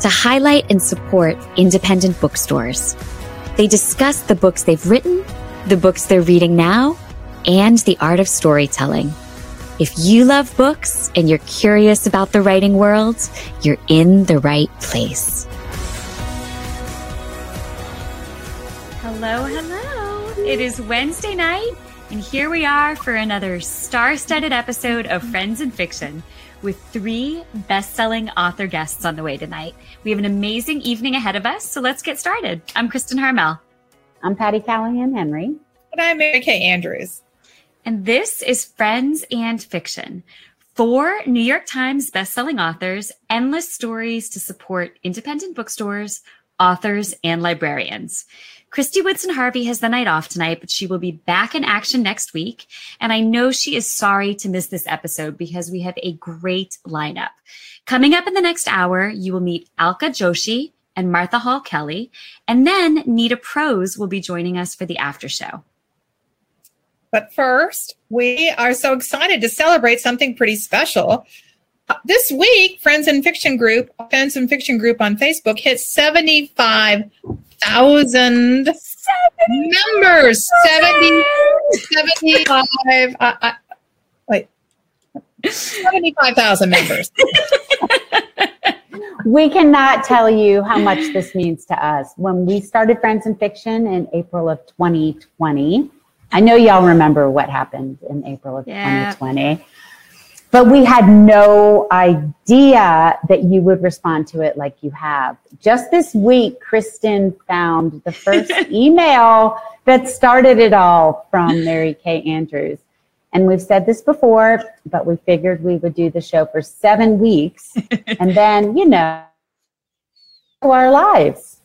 to highlight and support independent bookstores. They discuss the books they've written, the books they're reading now, and the art of storytelling. If you love books and you're curious about the writing world, you're in the right place. Hello, hello. It is Wednesday night, and here we are for another star studded episode of Friends and Fiction with three best selling author guests on the way tonight. We have an amazing evening ahead of us, so let's get started. I'm Kristen Harmel. I'm Patty Callahan Henry. And I'm Mary Kay Andrews. And this is Friends and Fiction. Four New York Times bestselling authors, endless stories to support independent bookstores, authors, and librarians. Kristy Woodson Harvey has the night off tonight, but she will be back in action next week. And I know she is sorry to miss this episode because we have a great lineup. Coming up in the next hour, you will meet Alka Joshi and Martha Hall Kelly. And then Nita Prose will be joining us for the after show. But first, we are so excited to celebrate something pretty special. This week, Friends and Fiction Group, Friends and Fiction Group on Facebook hit 75,000 members. 70, 75. Uh, uh, wait. 75,000 members. we cannot tell you how much this means to us. When we started Friends and Fiction in April of 2020, I know y'all remember what happened in April of yeah. 2020. But we had no idea that you would respond to it like you have. Just this week, Kristen found the first email that started it all from Mary Kay Andrews. And we've said this before, but we figured we would do the show for seven weeks and then, you know, our lives.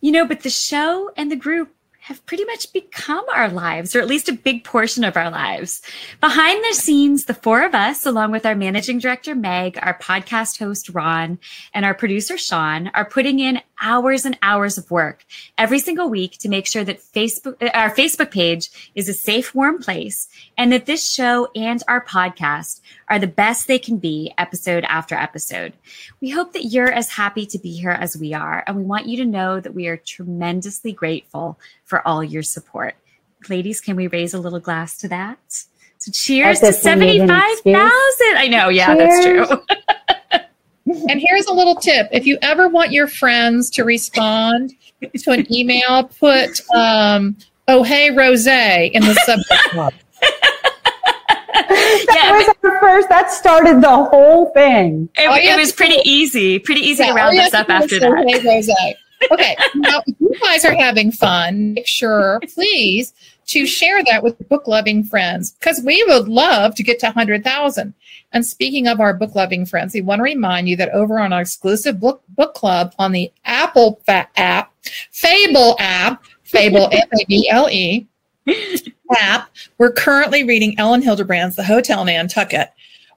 You know, but the show and the group have pretty much become our lives, or at least a big portion of our lives. Behind the scenes, the four of us, along with our managing director, Meg, our podcast host, Ron, and our producer, Sean, are putting in hours and hours of work every single week to make sure that Facebook, uh, our Facebook page is a safe, warm place and that this show and our podcast are the best they can be episode after episode. We hope that you're as happy to be here as we are. And we want you to know that we are tremendously grateful for all your support. Ladies, can we raise a little glass to that? So cheers to 75,000. I know. Yeah, cheers. that's true. and here's a little tip if you ever want your friends to respond to an email, put, um, oh, hey, Rose in the subject line. that yeah, was our first. That started the whole thing. It, oh, it was pretty easy, pretty easy yeah, to round this up after that. Hey, Rose. Okay, now if you guys are having fun, make sure, please, to share that with book loving friends because we would love to get to 100,000. And speaking of our book loving friends, we want to remind you that over on our exclusive book, book club on the Apple fa- app, Fable app, Fable, F A B L E, app, we're currently reading Elin Hilderbrand's The Hotel Nantucket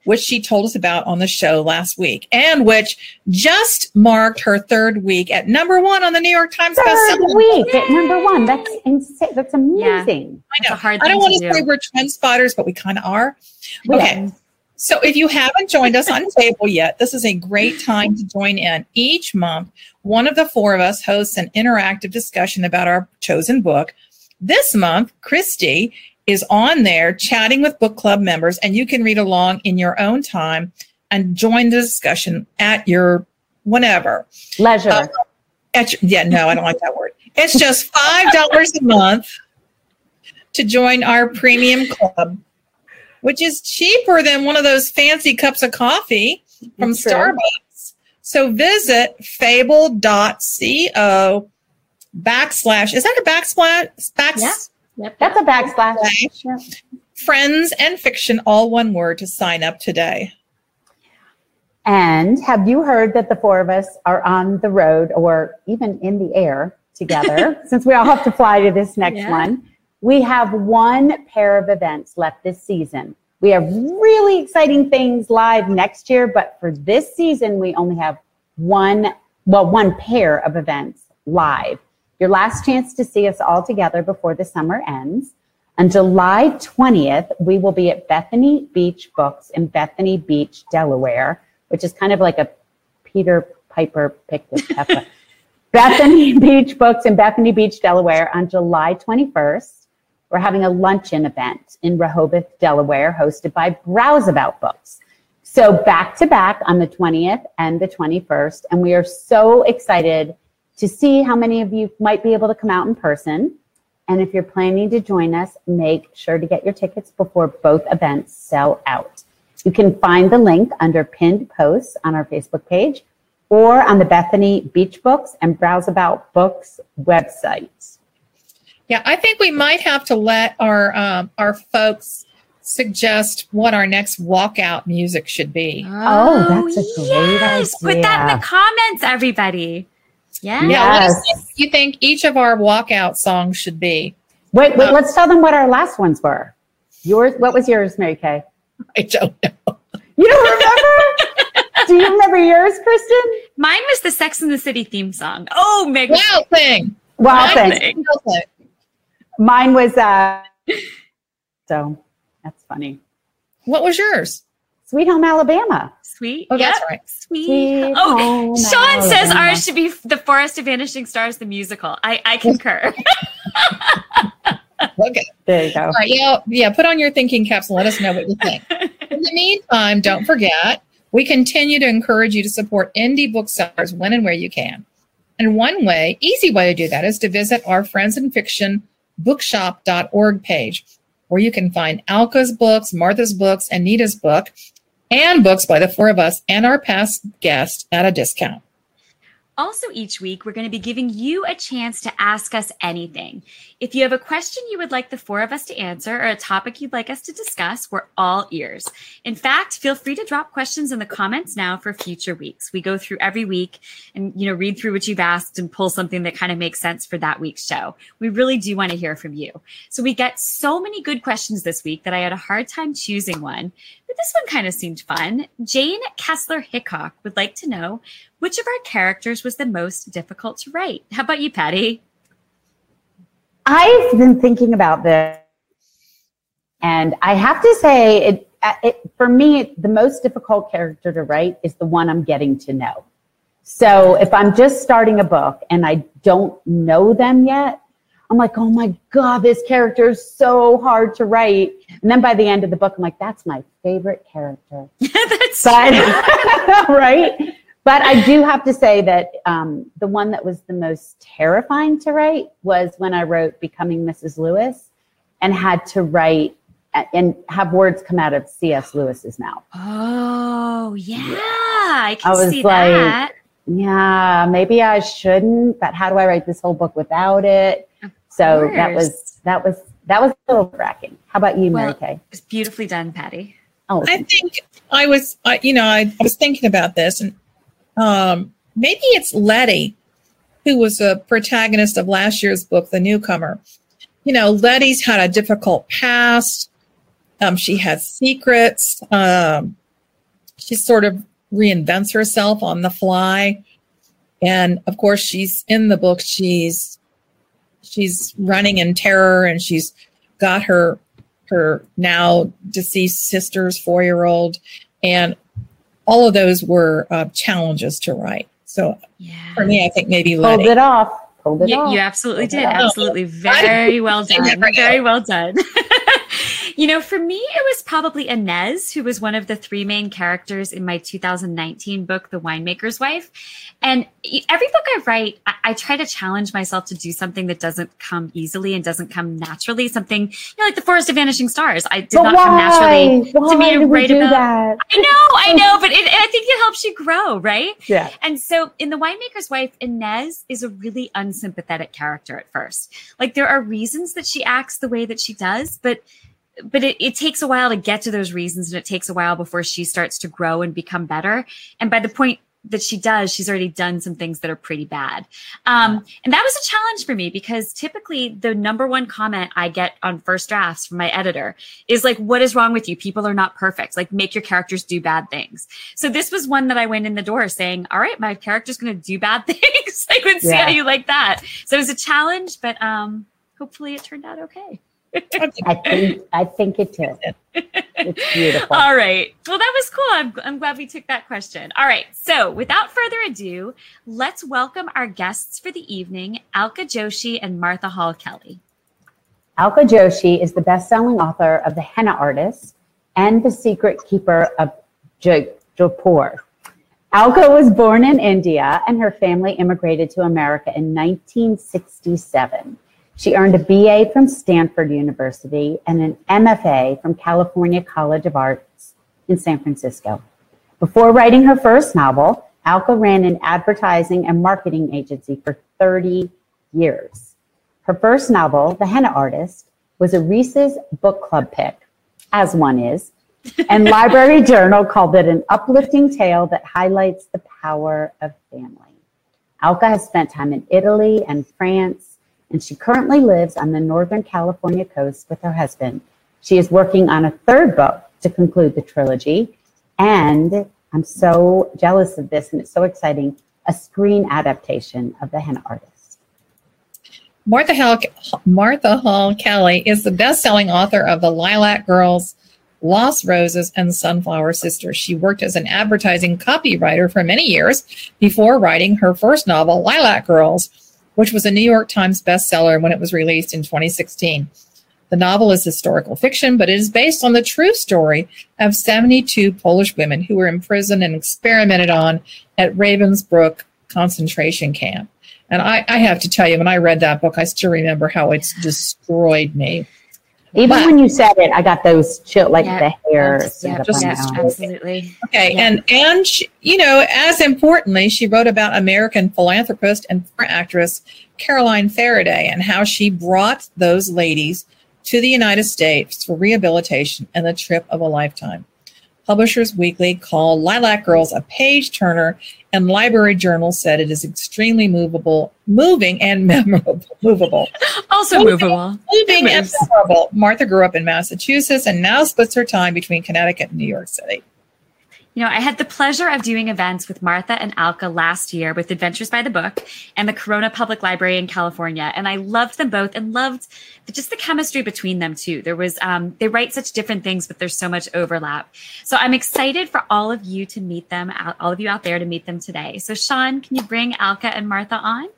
which she told us about on the show last week, and which just marked her third week at number one on the New York Times third bestseller. week at number one. That's insane. That's amazing. Yeah. I know. I don't want to, to say we're trend spotters, but we kind of are. Okay. Yeah. So if you haven't joined us on Fable yet, this is a great time to join in. Each month, one of the four of us hosts an interactive discussion about our chosen book. This month, Kristy is on there chatting with book club members, and you can read along in your own time and join the discussion at your whenever leisure. Uh, your, yeah, no, I don't like that word. It's just five dollars a month to join our premium club, which is cheaper than one of those fancy cups of coffee from That's Starbucks. True. So visit fable.co backslash. Is that a backslash? Back, yeah. Yep. That's a backslash. Yep. Friends and fiction, all one word to sign up today. And have you heard that the four of us are on the road or even in the air together, since we all have to fly to this next Yeah. one, we have one pair of events left this season. We have really exciting things live next year, but for this season, we only have one, well, one pair of events live. Your last chance to see us all together before the summer ends. On July 20th, we will be at Bethany Beach Books in Bethany Beach, Delaware, which is kind of like a Peter Piper picked pepper. Bethany Beach Books in Bethany Beach, Delaware on July 21st. We're having a luncheon event in Rehoboth, Delaware, hosted by Browse About Books. So back to back on the 20th and the 21st. And we are so excited to see how many of you might be able to come out in person. And if you're planning to join us, make sure to get your tickets before both events sell out. You can find the link under pinned posts on our Facebook page or on the Bethany Beach Books and Browse About Books websites. Yeah, I think we might have to let our um, our folks suggest what our next walkout music should be. Oh, that's a great yes. Put that in the comments, everybody. Yeah. Yeah, what Yes. do you think each of our walkout songs should be? Wait, wait, let's tell them what our last ones were. Yours, what was yours, Mary Kay? I don't know. You don't remember? Do you remember yours, Kristen? Mine was the Sex in the City theme song. Oh, Meg. Wow thing. Well, Mine thing. was Thing. Mine was uh so that's funny. What was yours? Sweet Home Alabama. Sweet. Oh, that's right. Sweet. Sweet Oh, Home Sean says Alabama. ours should be The Forest of Vanishing Stars, the musical. I, I concur. Okay. There you go. All right. Yeah. Yeah. Put on your thinking caps and let us know what you think. In the meantime, don't forget, we continue to encourage you to support indie booksellers when and where you can. And one way, easy way to do that is to visit our Friends in Fiction bookshop.org page, where you can find Alka's books, Martha's books, and Nita's book, and books by the four of us and our past guests at a discount. Also, each week, we're going to be giving you a chance to ask us anything. If you have a question you would like the four of us to answer or a topic you'd like us to discuss, we're all ears. In fact, feel free to drop questions in the comments now for future weeks. We go through every week and, you know, read through what you've asked and pull something that kind of makes sense for that week's show. We really do want to hear from you. So we get so many good questions this week that I had a hard time choosing one, but this one kind of seemed fun. Jane Kessler Hickok would like to know which of our characters was the most difficult to write? How about you, Patty? I've been thinking about this, and I have to say, it, it for me, the most difficult character to write is the one I'm getting to know. So if I'm just starting a book and I don't know them yet, I'm like, oh my God, this character is so hard to write. And then by the end of the book, I'm like, that's my favorite character. That's But, right? But I do have to say that um, the one that was the most terrifying to write was when I wrote Becoming Mrs. Lewis and had to write and have words come out of C.S. Lewis's mouth. Oh, yeah. I can I was see like- that. Yeah, maybe I shouldn't, but how do I write this whole book without it? Of So that was that was that was a little cracking. How about you, Mary Well- Kay? It's beautifully done, Patty. Oh, I think I was, I, you know, I, I was thinking about this, and um, maybe it's Letty, who was a protagonist of last year's book, The Newcomer. You know, Letty's had a difficult past. Um, she has secrets. Um, she sort of reinvents herself on the fly, and of course, she's in the book. She's she's running in terror, and she's got her her now deceased sister's four year old, and all of those were uh, challenges to write. So Yeah. for me, I think maybe pulled Letty. it off. Pulled it You, off. you absolutely did. Absolutely. Very well done. Very well done. You know, for me, it was probably Inez, who was one of the three main characters in my 2019 book, The Winemaker's Wife. And every book I write, I, I try to challenge myself to do something that doesn't come easily and doesn't come naturally. Something, you know, like The Forest of Vanishing Stars. I did but not why? come naturally why to me to write about. that? I know, I know, but it, I think it helps you grow, right? Yeah. And so in The Winemaker's Wife, Inez is a really unsympathetic character at first. Like there are reasons that she acts the way that she does, but but it, it takes a while to get to those reasons and it takes a while before she starts to grow and become better. And by the point that she does, she's already done some things that are pretty bad. Um, and that was a challenge for me because typically the number one comment I get on first drafts from my editor is like, what is wrong with you? People are not perfect. Like make your characters do bad things. So this was one that I went in the door saying, all right, my character's going to do bad things. like let's yeah. see how you like that. So it was a challenge, but um, hopefully it turned out okay. I think I think it did. It's beautiful. All right. Well, that was cool. I'm, I'm glad we took that question. All right. So, without further ado, let's welcome our guests for the evening, Alka Joshi and Martha Hall Kelly. Alka Joshi is the best-selling author of The Henna Artist and The Secret Keeper of Jaipur. Alka was born in India and her family immigrated to America in 1967. She earned a BA from Stanford University and an MFA from California College of Arts in San Francisco. Before writing her first novel, Alka ran an advertising and marketing agency for 30 years. Her first novel, The Henna Artist, was a Reese's book club pick, as one is, and Library Journal called it an uplifting tale that highlights the power of family. Alka has spent time in Italy and France and she currently lives on the Northern California coast with her husband. She is working on a third book to conclude the trilogy. And I'm so jealous of this and it's so exciting a screen adaptation of The Henna Artist. Martha Hall, Martha Hall Kelly is the best selling author of The Lilac Girls, Lost Roses, and Sunflower Sisters. She worked as an advertising copywriter for many years before writing her first novel, Lilac Girls which was a New York Times bestseller when it was released in 2016. The novel is historical fiction, but it is based on the true story of 72 Polish women who were imprisoned and experimented on at Ravensbrück concentration camp. And I, I have to tell you, when I read that book, I still remember how it's destroyed me. Even but, when you said it, I got those chill, like yeah, the hair. Yeah, just, absolutely. Okay, yeah. and and she, you know, as importantly, she wrote about American philanthropist and actress Caroline Ferriday and how she brought those ladies to the United States for rehabilitation and the trip of a lifetime. Publishers Weekly called Lilac Girls a page turner, and Library Journal said it is extremely movable, moving and memorable. Movable. Also moving, movable. Moving and memorable. Martha grew up in Massachusetts and now splits her time between Connecticut and New York City. You know, I had the pleasure of doing events with Martha and Alka last year with Adventures by the Book and the Corona Public Library in California. And I loved them both and loved just the chemistry between them too. There was, um, they write such different things, but there's so much overlap. So I'm excited for all of you to meet them, all of you out there to meet them today. So Sean, can you bring Alka and Martha on?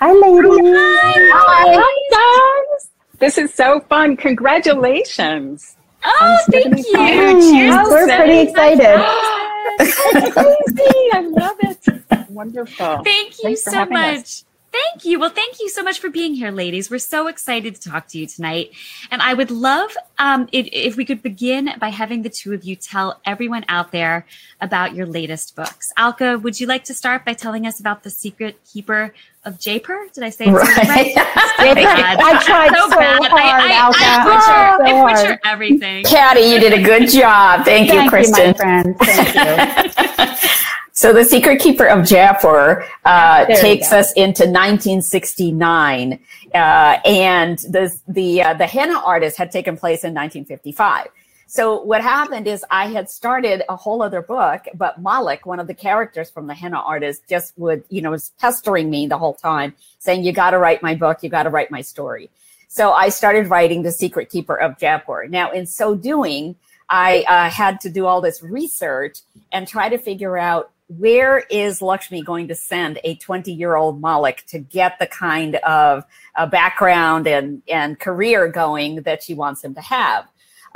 Hi, ladies. Hi. Hi, guys. This is so fun. Congratulations. Oh, thank you. Cheers. Oh, we're pretty excited. crazy. I love it. Wonderful. Thank you Thanks so much. Us. Thank you. Well, thank you so much for being here, ladies. We're so excited to talk to you tonight. And I would love um, if, if we could begin by having the two of you tell everyone out there about your latest books. Alka, would you like to start by telling us about The Secret Keeper of Jaipur? Did I say it right? right? I tried so, so bad. hard, I, I, Alka. I, butcher, so I butcher everything. Patty, you did a good job. Thank, Thank you, Kristen. You, my friend. Thank you. So the secret keeper of Jaipur uh, takes us into 1969, uh, and the the uh, the henna artist had taken place in 1955. So what happened is I had started a whole other book, but Malik, one of the characters from the henna artist, just would you know was pestering me the whole time, saying, "You got to write my book. You got to write my story." So I started writing the secret keeper of Jaipur. Now, in so doing, I uh, had to do all this research and try to figure out where is Lakshmi going to send a 20 year old Malik to get the kind of uh, background and, and career going that she wants him to have?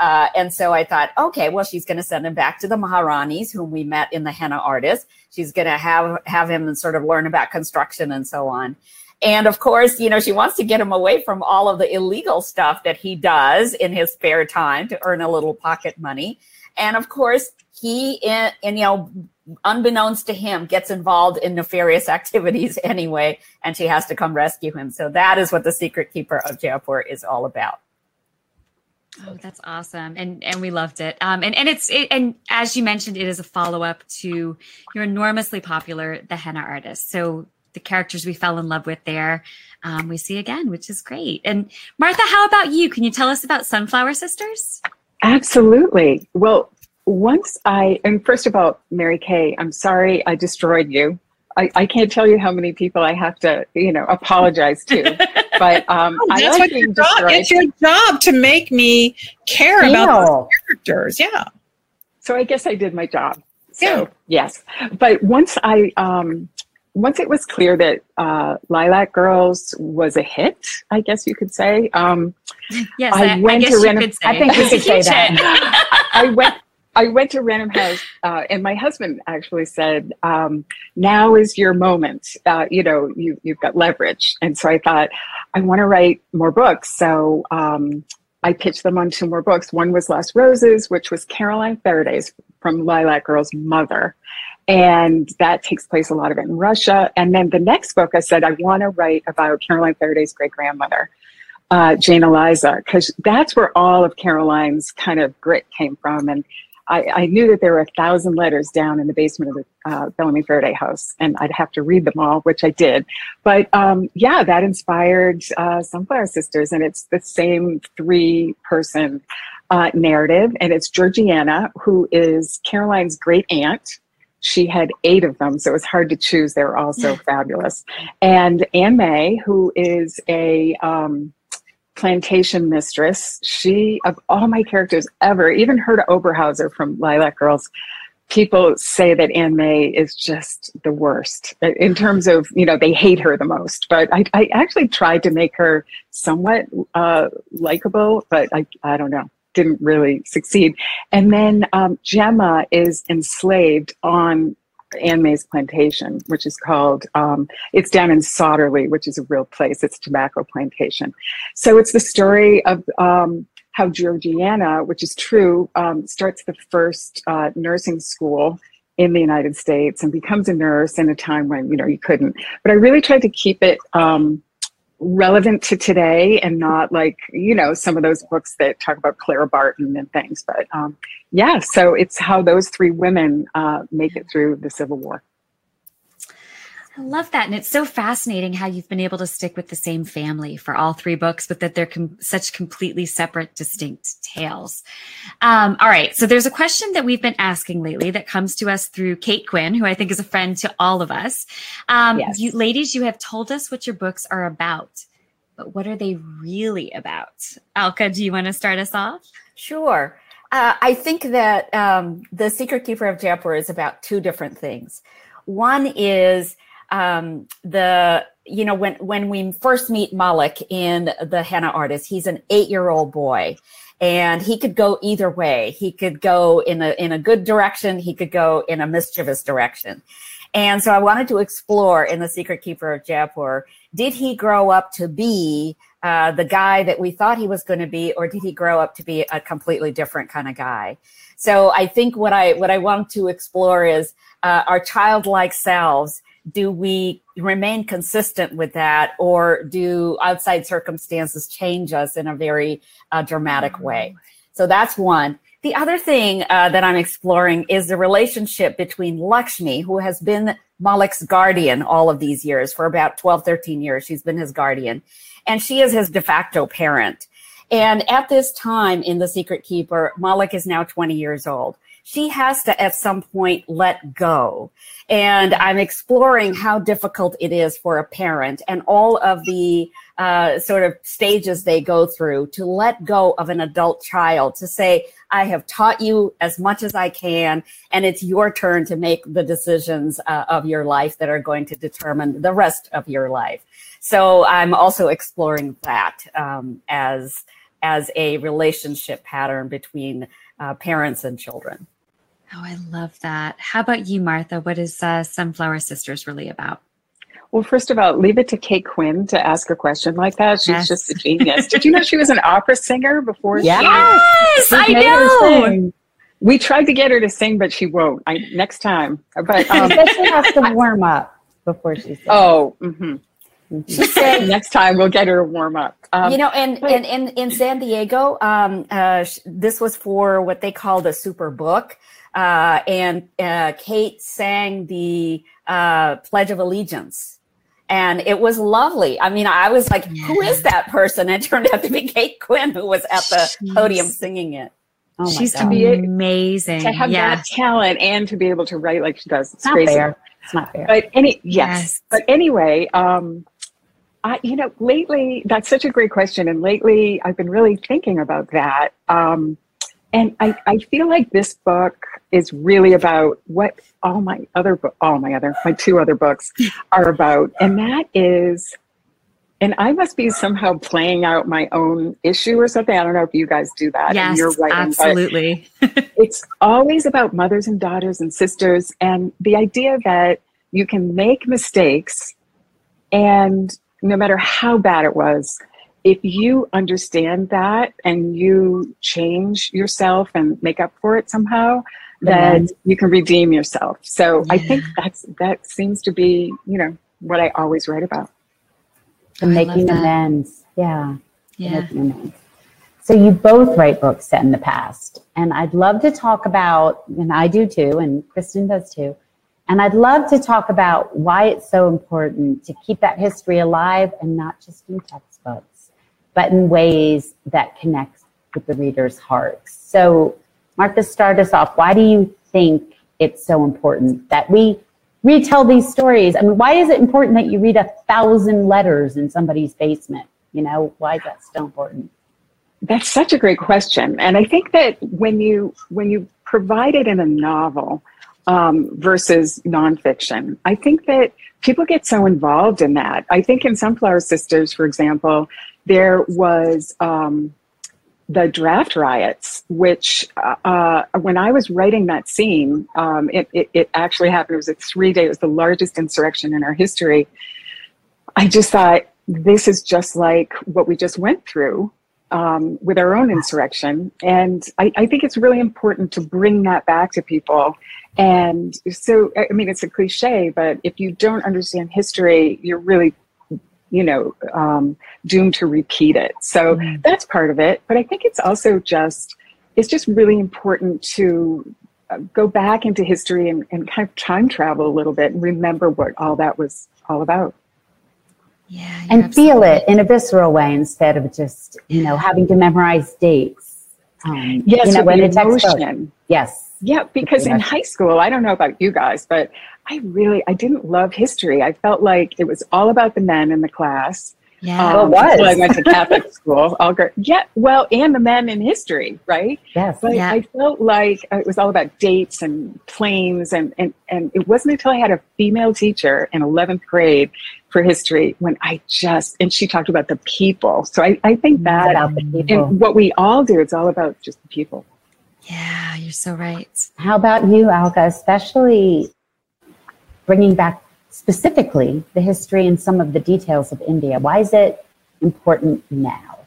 Uh, and so I thought, okay, well, she's going to send him back to the Maharanis, whom we met in the henna artist. She's going to have have him sort of learn about construction and so on. And of course, you know, she wants to get him away from all of the illegal stuff that he does in his spare time to earn a little pocket money. And of course, he, and you know, unbeknownst to him, gets involved in nefarious activities anyway, and she has to come rescue him. So that is what the Secret Keeper of Jaipur is all about. Oh, that's awesome, and and we loved it. Um, and and it's it, and as you mentioned, it is a follow up to your enormously popular The Henna Artist. So the characters we fell in love with there, um, we see again, which is great. And Martha, how about you? Can you tell us about Sunflower Sisters? Absolutely. Well, once I and first of all, Mary Kay, I'm sorry I destroyed you. I, I can't tell you how many people I have to, you know, apologize to. But um, Oh, I like being your job. destroyed. It's your job to make me care about Feel. those characters. Yeah. so I guess I did my job. So Yeah. yes, but once I um, once it was clear that uh, Lilac Girls was a hit, I guess you could say. Um, Yes, I I, I went guess to you rent could say. I think we It's a could say that. I went. I went to Random House, uh, and my husband actually said, um, "Now is your moment. Uh, you know, you you've got leverage." And so I thought, I want to write more books. So um, I pitched them on two more books. One was Lost Roses, which was Caroline Ferriday's from Lilac Girl's mother, and that takes place a lot of it in Russia. And then the next book, I said, I want to write about Caroline Ferriday's great grandmother uh, Jane Eliza, because that's where all of Caroline's kind of grit came from. And I, I knew that there were a thousand letters down in the basement of the uh, Bellamy Ferriday house, and I'd have to read them all, which I did. But um, yeah, that inspired uh, Sunflower Sisters, and it's the same three person uh, narrative. And it's Georgiana, who is Caroline's great aunt. She had eight of them, so it was hard to choose. They were all so fabulous. And Anne May, who is a um, plantation mistress. She, of all my characters ever, even Herta Oberheuser from Lilac Girls, people say that Anne May is just the worst in terms of, you know, they hate her the most. But I, I actually tried to make her somewhat uh, likable, but I, I don't know, didn't really succeed. And then um, Gemma is enslaved on Anne May's plantation, which is called, um, it's down in Sotterley, which is a real place. It's a tobacco plantation. So it's the story of um, how Georgiana, which is true, um, starts the first uh, nursing school in the United States and becomes a nurse in a time when, you know, you couldn't. But I really tried to keep it um, relevant to today and not like, you know, some of those books that talk about Clara Barton and things. But um, yeah, so it's how those three women uh, make it through the Civil War. I love that. And it's so fascinating how you've been able to stick with the same family for all three books, but that they're com- such completely separate, distinct tales. Um, all right. So there's a question that we've been asking lately that comes to us through Kate Quinn, who I think is a friend to all of us. Um, Yes. you ladies, you have told us what your books are about, but what are they really about? Alka, do you want to start us off? Sure. Uh, I think that um, The Secret Keeper of Jaipur is about two different things. One is um, the, you know, when, when we first meet Malik in The Henna Artist, he's an eight year old boy and he could go either way. He could go in a, in a good direction. He could go in a mischievous direction. And so I wanted to explore in The Secret Keeper of Jaipur, did he grow up to be uh, the guy that we thought he was going to be, or did he grow up to be a completely different kind of guy? So I think what I what I want to explore is uh, our childlike selves. Do we remain consistent with that, or do outside circumstances change us in a very uh, dramatic way? So that's one. The other thing uh, that I'm exploring is the relationship between Lakshmi, who has been Malik's guardian all of these years for about 12, 13 years. She's been his guardian and she is his de facto parent. And at this time in The Secret Keeper, Malik is now 20 years old. She has to at some point let go. And I'm exploring how difficult it is for a parent and all of the uh, sort of stages they go through to let go of an adult child to say, I have taught you as much as I can, and it's your turn to make the decisions uh, of your life that are going to determine the rest of your life. So I'm also exploring that um, as as a relationship pattern between uh, parents and children. Oh, I love that. How about you, Martha? What is uh, Sunflower Sisters really about? Well, first of all, leave it to Kate Quinn to ask a question like that. She's Yes. just a genius. Did you know she was an opera singer before? she- Yes. Yes, I know. We tried to get her to sing, but she won't. I next time. But She um, she has to warm up before she sings. oh, hmm She said next time we'll get her to warm up. Um, you know, and, but, and, and in San Diego, um, uh, this was for what they called a super book. Uh, and uh, Kate sang the uh, Pledge of Allegiance. And it was lovely. I mean, I was like, yeah. who is that person? And it turned out to be Kate Quinn, who was at the Jeez. podium singing it. Oh She's God. amazing. To have yeah. that talent and to be able to write like she does. It's, it's crazy. Fair. It's not fair. But any yes. yes. But anyway, um, I, you know, lately that's such a great question, and lately I've been really thinking about that. Um, and I, I feel like this book is really about what all my other book, all my other, my two other books are about, and that is, and I must be somehow playing out my own issue or something. I don't know if you guys do that. Yes, you're writing, absolutely. it's always about mothers and daughters and sisters, and the idea that you can make mistakes, and no matter how bad it was, if you understand that and you change yourself and make up for it somehow, then you can redeem yourself. So yeah. I think that's that seems to be, you know, what I always write about. The making amends. Yeah. Yeah. So you both write books set in the past. And I'd love to talk about, and I do too, and Kristen does too. And I'd love to talk about why it's so important to keep that history alive and not just in textbooks but in ways that connect with the reader's heart. So, Martha, start us off. Why do you think it's so important that we retell these stories? I mean, why is it important that you read a thousand letters in somebody's basement? You know, why is that so important? That's such a great question, and I think that when you when you provide it in a novel um, versus nonfiction, I think that people get so involved in that. I think in Sunflower Sisters, for example, there was um, the draft riots, which uh, uh, when I was writing that scene, um, it, it, it, actually happened. It was a three day, it was the largest insurrection in our history. I just thought, this is just like what we just went through um, with our own insurrection. And I, I, think it's really important to bring that back to people. And so, I mean, it's a cliche, but if you don't understand history, you're really you know, um, doomed to repeat it. So mm. that's part of it. But I think it's also just, it's just really important to uh, go back into history and, and kind of time travel a little bit and remember what all that was all about. Yeah, and feel it in a visceral way instead of just you know having to memorize dates. Um, yes, you know, when emotion. Yes. Yeah, because in high school, I don't know about you guys, but I really I didn't love history. I felt like it was all about the men in the class. Yeah, um, well, it was. I went to Catholic school. I'll go, yeah, well, and the men in history, right? Yes. But yeah. I felt like it was all about dates and planes, and, and, and it wasn't until I had a female teacher in 11th grade for history when I just, and she talked about the people. So I, I think that, about the people. and what we all do, it's all about just the people. Yeah, you're so right. How about you, Alka, especially bringing back specifically the history and some of the details of India. Why is it important now?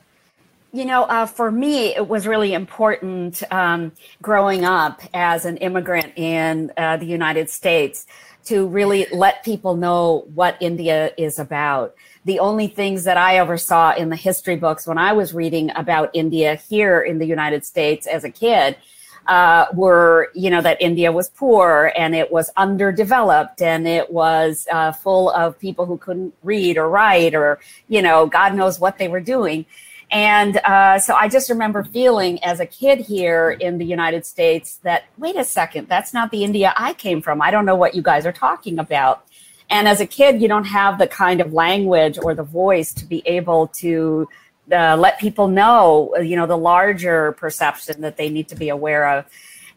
You know, uh, for me, it was really important um, growing up as an immigrant in uh, the United States to really let people know what India is about. The only things that I ever saw in the history books when I was reading about India here in the United States as a kid uh, were, you know, that India was poor and it was underdeveloped and it was uh, full of people who couldn't read or write or, you know, God knows what they were doing. And uh, so I just remember feeling as a kid here in the United States that, wait a second, that's not the India I came from. I don't know what you guys are talking about. And as a kid, you don't have the kind of language or the voice to be able to uh, let people know, you know, the larger perception that they need to be aware of.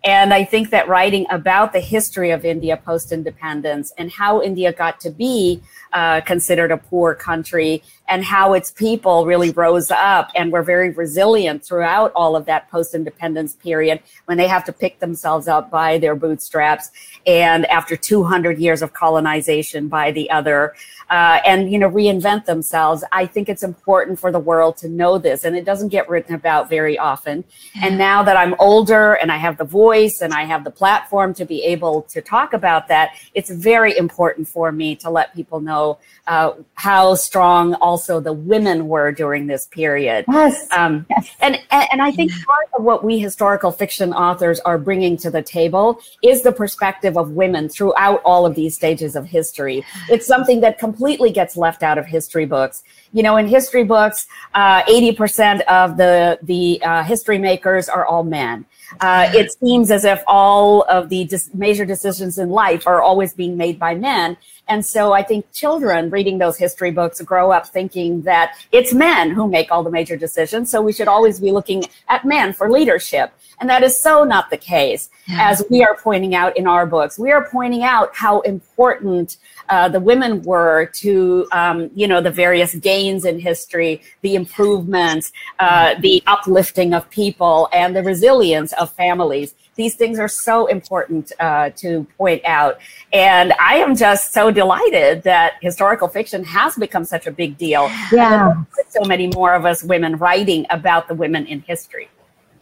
And I think that writing about the history of India post independence and how India got to be uh, considered a poor country and how its people really rose up and were very resilient throughout all of that post independence period when they have to pick themselves up by their bootstraps and after 200 years of colonization by the other uh, and you know reinvent themselves. I think it's important for the world to know this and it doesn't get written about very often. And now that i'm older and i have the voice and I have the platform to be able to talk about that, it's very important for me to let people know uh, how strong also the women were during this period. Yes. Um, yes. And, and I think part of what we historical fiction authors are bringing to the table is the perspective of women throughout all of these stages of history. It's something that completely gets left out of history books. You know, in history books, uh, 80% of the, the uh, history makers are all men. Uh, it seems as if all of the dis- major decisions in life are always being made by men. And so I think children reading those history books grow up thinking that it's men who make all the major decisions. So we should always be looking at men for leadership. And that is so not the case, yeah. as we are pointing out in our books. We are pointing out how important uh, the women were to, um, you know, the various gains in history, the improvements, uh, the uplifting of people, and the resilience of families. These things are so important uh, to point out. And I am just so delighted that historical fiction has become such a big deal. Yeah. So many more of us women writing about the women in history.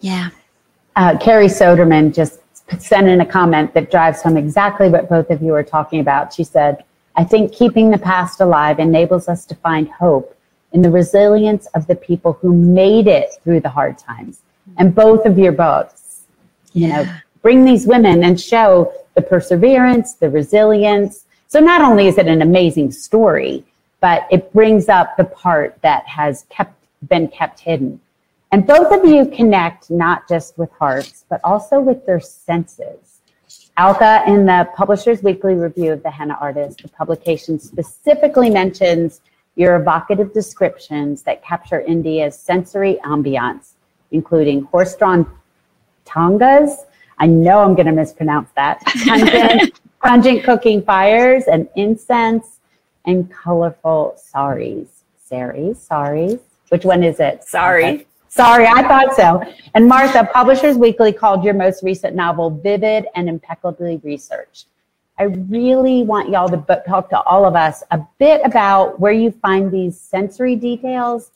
Yeah. Uh, Carrie Soderman just sent in a comment that drives home exactly what both of you are talking about. She said, I think keeping the past alive enables us to find hope in the resilience of the people who made it through the hard times. And both of your books, you know, bring these women and show the perseverance, the resilience. So not only is it an amazing story, but it brings up the part that has kept been kept hidden. And both of you connect not just with hearts, but also with their senses. Alka, in the Publisher's Weekly Review of The Henna Artist, the publication specifically mentions your evocative descriptions that capture India's sensory ambiance, including horse-drawn tangas. I know I'm going to mispronounce that. Pungent, pungent cooking fires and incense and colorful saris. Saris, saris. Which one is it? Sorry. Okay. Sorry, I thought so. And Martha, Publishers Weekly called your most recent novel vivid and impeccably researched. I really want y'all to talk to all of us a bit about where you find these sensory details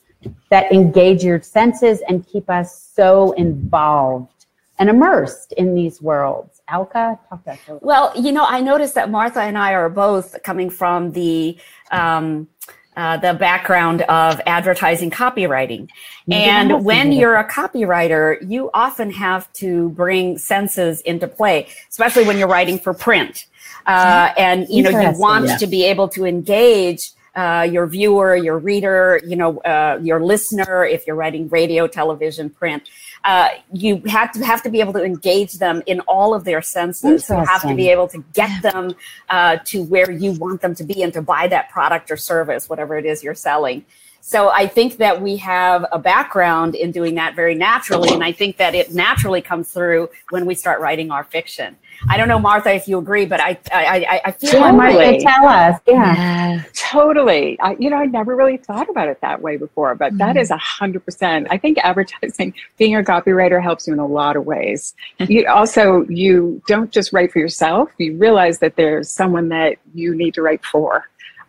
that engage your senses and keep us so involved and immersed in these worlds. Alka, talk to us. Well, you know, I noticed that Martha and I are both coming from the um, uh, the background of advertising copywriting. And when you're a copywriter, you often have to bring senses into play, especially when you're writing for print. Uh, and you know, you want yeah. to be able to engage uh, your viewer, your reader, you know, uh, your listener, if you're writing radio, television, print. Uh, you have to have to be able to engage them in all of their senses. You have to be able to get them uh, to where you want them to be and to buy that product or service, whatever it is you're selling. So I think that we have a background in doing that very naturally, and I think that it naturally comes through when we start writing our fiction. I don't know, Martha, if you agree, but I I, I feel totally. like tell us, yeah, yeah. totally. I, you know, I never really thought about it that way before, but mm-hmm. that is a hundred percent. I think advertising, being a copywriter, helps you in a lot of ways. you also you don't just write for yourself; you realize that there's someone that you need to write for.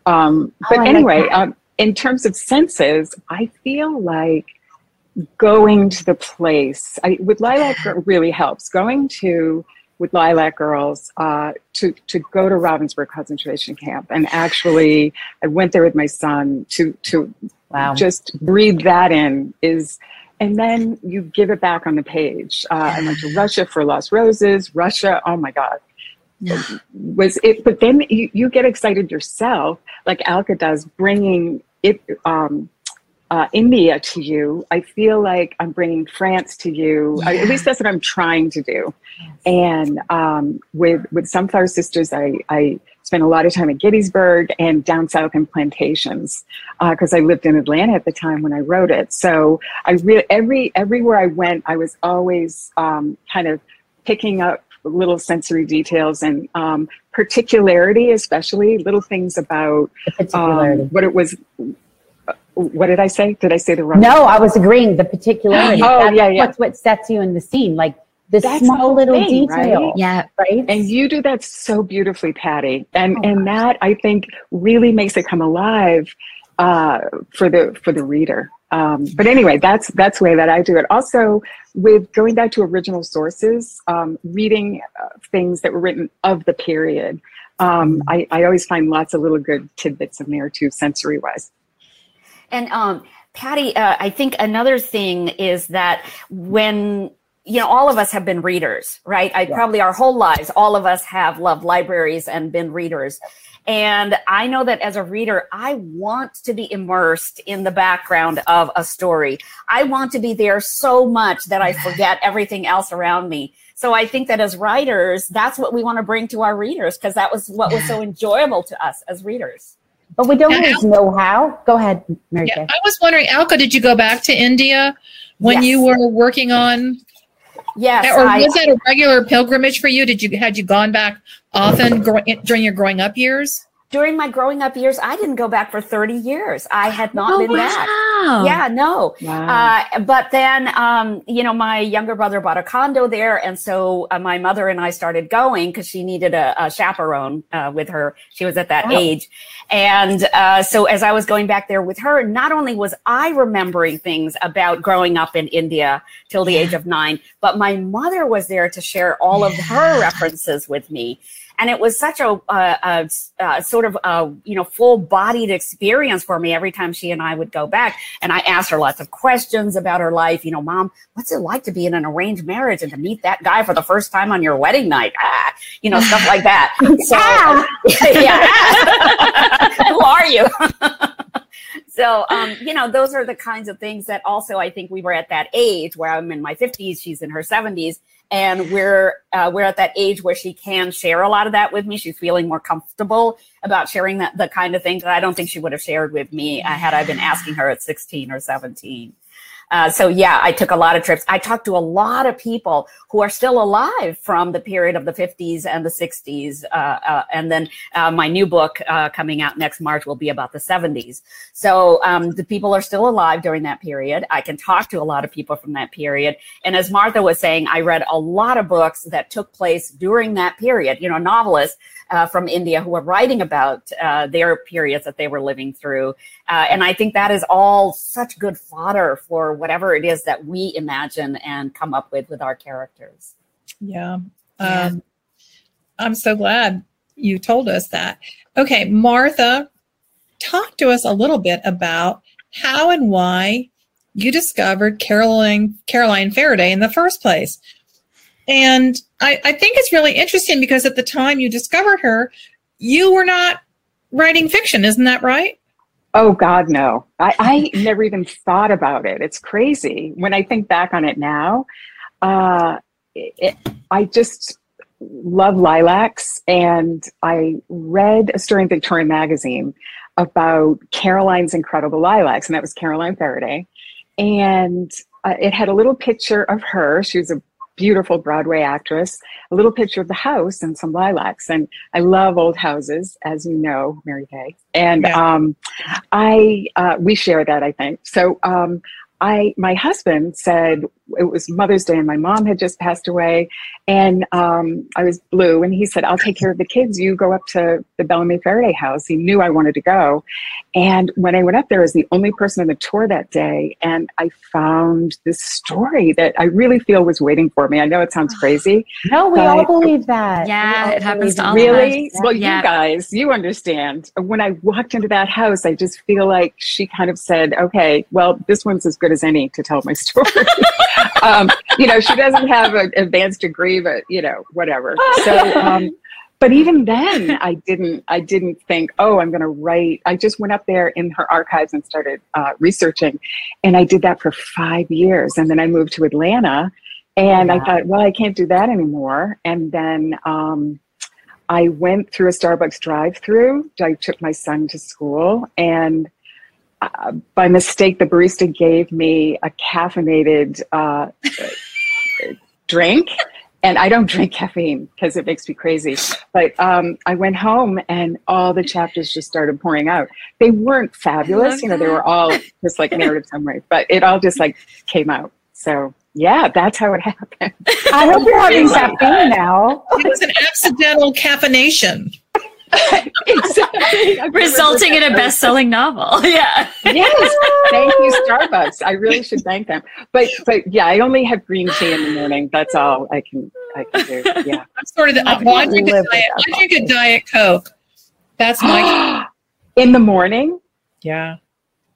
Um, but oh, anyway, like um, in terms of senses, I feel like going to the place I, with Lilac really helps. Going to with Lilac Girls uh, to to go to Ravensbrück concentration camp and actually I went there with my son to to wow. just breathe that in is and then you give it back on the page. Uh, I went to Russia for Lost Roses. Russia, oh my God, yeah. was it? But then you, you get excited yourself, like Alka does, bringing it. Um, uh, India to you, I feel like I'm bringing France to you. Yeah. I, at least that's what I'm trying to do. Yes. And um, with with Sunflower Sisters, I, I spent a lot of time at Gettysburg and down south in plantations because uh, I lived in Atlanta at the time when I wrote it. So I really every everywhere I went, I was always um, kind of picking up little sensory details and um, particularity, especially little things about um, what it was what did I say? Did I say the wrong? No, I was agreeing. The particularity. oh, that's yeah, yeah. What's what sets you in the scene, like the that's small little thing, detail. Right? Yeah, right. And you do that so beautifully, Patty. And oh, and that I think really makes it come alive uh, for the for the reader. Um, but anyway, that's that's the way that I do it. Also, with going back to original sources, um, reading uh, things that were written of the period, um, I, I, always find lots of little good tidbits in there too, sensory wise. And um, Patty, uh, I think another thing is that when you know, all of us have been readers, right? I yeah. probably our whole lives, all of us have loved libraries and been readers. And I know that as a reader, I want to be immersed in the background of a story. I want to be there so much that I forget everything else around me. So I think that as writers, that's what we want to bring to our readers because that was what was so enjoyable to us as readers. But we don't always know how. Go ahead, Mary yeah, I was wondering, Alka, did you go back to India when yes. you were working on Yes. Or I, was that a regular pilgrimage for you? Did you had you gone back often during your growing up years? During my growing up years, I didn't go back for 30 years. I had not oh, been wow. back. Yeah, no. Wow. Uh, but then, um, you know, my younger brother bought a condo there. And so uh, my mother and I started going because she needed a, a chaperone uh, with her. She was at that wow. age. And uh, so as I was going back there with her, not only was I remembering things about growing up in India till the age of nine, but my mother was there to share all of her references with me and it was such a, a, a, a sort of a, you know full-bodied experience for me every time she and I would go back. And I asked her lots of questions about her life. You know, mom, what's it like to be in an arranged marriage and to meet that guy for the first time on your wedding night? Ah, you know, stuff like that. So, yeah. Who are you? so um, you know those are the kinds of things that also i think we were at that age where i'm in my 50s she's in her 70s and we're uh, we're at that age where she can share a lot of that with me. She's feeling more comfortable about sharing that the kind of things that I don't think she would have shared with me uh, had I been asking her at 16 or 17. Uh, so yeah, I took a lot of trips. I talked to a lot of people who are still alive from the period of the 50s and the 60s. Uh, uh, and then uh, my new book uh, coming out next March will be about the 70s. So um, the people are still alive during that period. I can talk to a lot of people from that period. And as Martha was saying, I read a lot of books that took place during that period. You know, novelists uh, from India who were writing about uh, their periods that they were living through. Uh, and I think that is all such good fodder for whatever it is that we imagine and come up with with our characters. Yeah. Um, I'm so glad you told us that. Okay, Martha, talk to us a little bit about how and why you discovered Caroline Caroline Ferriday in the first place. And I, I think it's really interesting because at the time you discovered her, you were not writing fiction, isn't that right? Oh God, no. I, I never even thought about it. It's crazy. When I think back on it now, uh, it, I just love lilacs. And I read a story in Victorian magazine about Caroline's incredible lilacs, and that was Caroline Ferriday. And uh, it had a little picture of her. She was a beautiful Broadway actress, a little picture of the house and some lilacs. And I love old houses, as you know, Mary Kay. And yeah. um, I uh, we share that, I think. So um, I my husband said it was Mother's Day and my mom had just passed away, and um, I was blue. And he said, "I'll take care of the kids. You go up to the Bellamy Ferriday house." He knew I wanted to go, and when I went up there, I was the only person on the tour that day, and I found this story that I really feel was waiting for me. I know it sounds crazy. no, we all believe that. Yeah, it happens to all really. Well, yeah. you guys, you understand. When I walked into that house, I just feel like she kind of said, "Okay, well, this one's as good as any to tell my story." Um, you know, she doesn't have an advanced degree, but you know, whatever. So, um, but even then, I didn't. I didn't think, oh, I'm going to write. I just went up there in her archives and started uh, researching, and I did that for five years, and then I moved to Atlanta, and yeah. I thought, well, I can't do that anymore, and then. Um, I went through a Starbucks drive-through. I took my son to school, and uh, by mistake, the barista gave me a caffeinated uh, drink. And I don't drink caffeine because it makes me crazy. But um, I went home and all the chapters just started pouring out. They weren't fabulous, you know, they were all just like narrative summary, but it all just like came out. So yeah, that's how it happened. I hope you're having caffeine now. It was an accidental caffeination. exactly. Resulting in a best selling novel. Yeah. yes. Thank you, Starbucks. I really should thank them. But but yeah, I only have green tea in the morning. That's all I can I can do. Yeah. I'm sort of the I, well, I drink, a diet, I drink a diet Coke. That's my in the morning. Yeah.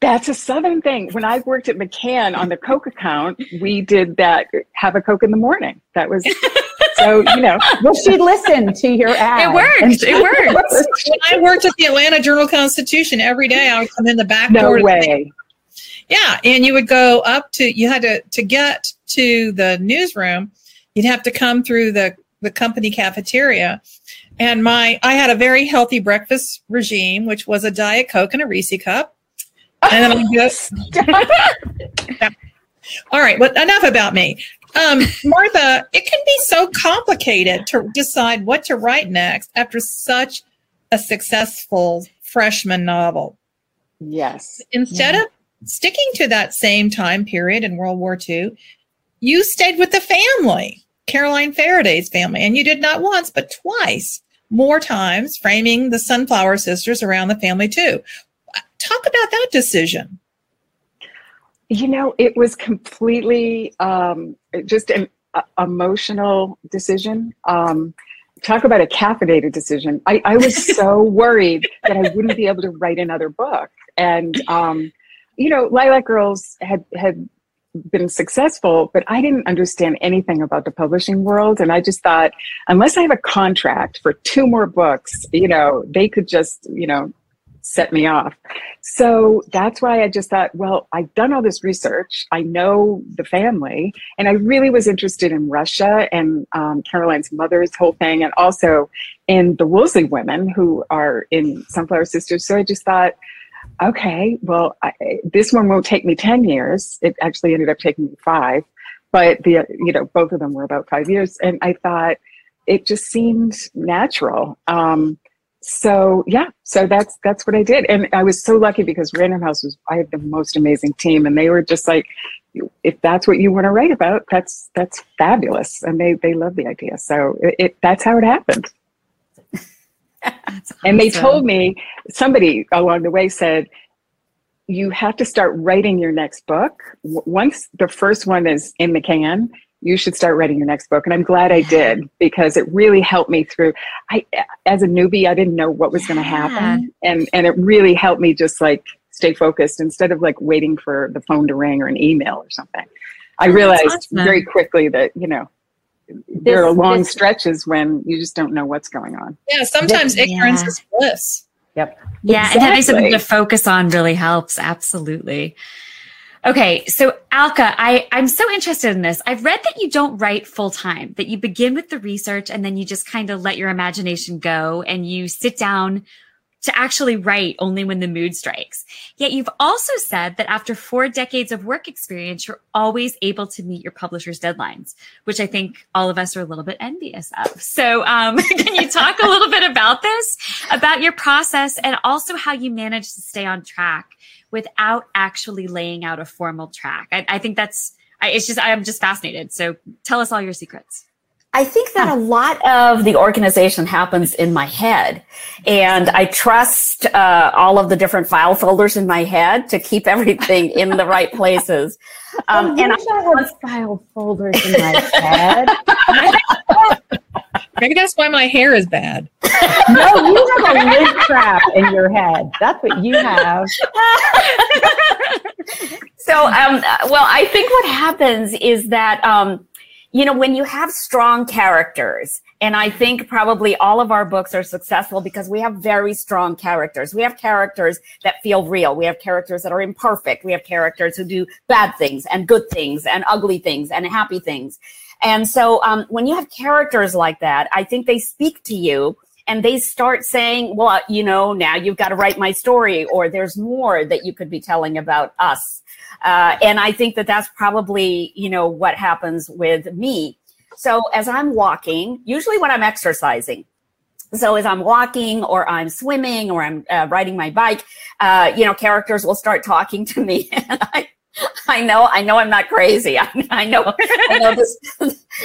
That's a Southern thing. When I worked at McCann on the Coke account, we did that. Have a Coke in the morning. That was so you know. Well, she listened to your ad. It worked. It worked. when I worked at the Atlanta Journal Constitution every day, I would come in the back no door. No way. Yeah, and you would go up to. You had to to get to the newsroom. You'd have to come through the the company cafeteria. And my I had a very healthy breakfast regime, which was a diet coke and a Reese cup and then I just all right. Well, enough about me. Um, Martha, it can be so complicated to decide what to write next after such a successful freshman novel. Yes. Instead yeah. of sticking to that same time period in World War II, you stayed with the family, Caroline Ferriday's family, and you did not once, but twice more times framing the Sunflower Sisters around the family too. Talk about that decision. You know, it was completely um, just an uh, emotional decision. Um, talk about a caffeinated decision. I, I was so worried that I wouldn't be able to write another book. And, um, you know, Lilac Girls had, had been successful, but I didn't understand anything about the publishing world. And I just thought, unless I have a contract for two more books, you know, they could just, you know, set me off. So that's why I just thought, well, I've done all this research. I know the family, and I really was interested in Russia and um, Caroline's mother's whole thing, and also in the Woolsey women who are in Sunflower Sisters. So I just thought, okay, well, I, this one won't take me 10 years. It actually ended up taking me five, but the, you know, both of them were about five years. And I thought it just seemed natural. Um, so yeah, so that's that's what I did, and I was so lucky because Random House was I had the most amazing team, and they were just like, if that's what you want to write about, that's that's fabulous, and they they love the idea. So it, it that's how it happened. awesome. And they told me somebody along the way said, you have to start writing your next book once the first one is in the can you should start writing your next book. And i'm glad i did because it really helped me through i as a newbie i didn't know what was going to happen. And and it really helped me just like stay focused. Instead of like waiting for the phone to ring or an email or something i oh, realized awesome. very quickly that you know this, there are long this, stretches when you just don't know what's going on. Yeah sometimes this, ignorance yeah. is bliss. Yep. Yeah exactly. and having something to focus on really helps absolutely Okay, so Alka, I, I'm so interested in this. I've read that you don't write full time, that you begin with the research and then you just kind of let your imagination go and you sit down to actually write only when the mood strikes. Yet you've also said that after four decades of work experience, you're always able to meet your publisher's deadlines, which I think all of us are a little bit envious of. So, um, can you talk a little bit about this, about your process, and also how you manage to stay on track without actually laying out a formal track. I, I think that's, I, it's just, I'm just fascinated. So tell us all your secrets. I think that a lot of the organization happens in my head, and I trust uh, all of the different file folders in my head to keep everything in the right places. Um, I and I have file folders in my head. Maybe that's why my hair is bad. No, you have a lid trap in your head. That's what you have. so, um, well, I think what happens is that, um, you know, when you have strong characters, and I think probably all of our books are successful because we have very strong characters. We have characters that feel real. We have characters that are imperfect. We have characters who do bad things and good things and ugly things and happy things. And so um, when you have characters like that, I think they speak to you and they start saying, well, you know, now you've got to write my story or there's more that you could be telling about us. Uh, and I think that that's probably, you know, what happens with me. So as I'm walking, usually when I'm exercising, so as I'm walking or I'm swimming or I'm uh, riding my bike, uh, you know, characters will start talking to me and I, I know, I know I'm not crazy. I, I know, I know this,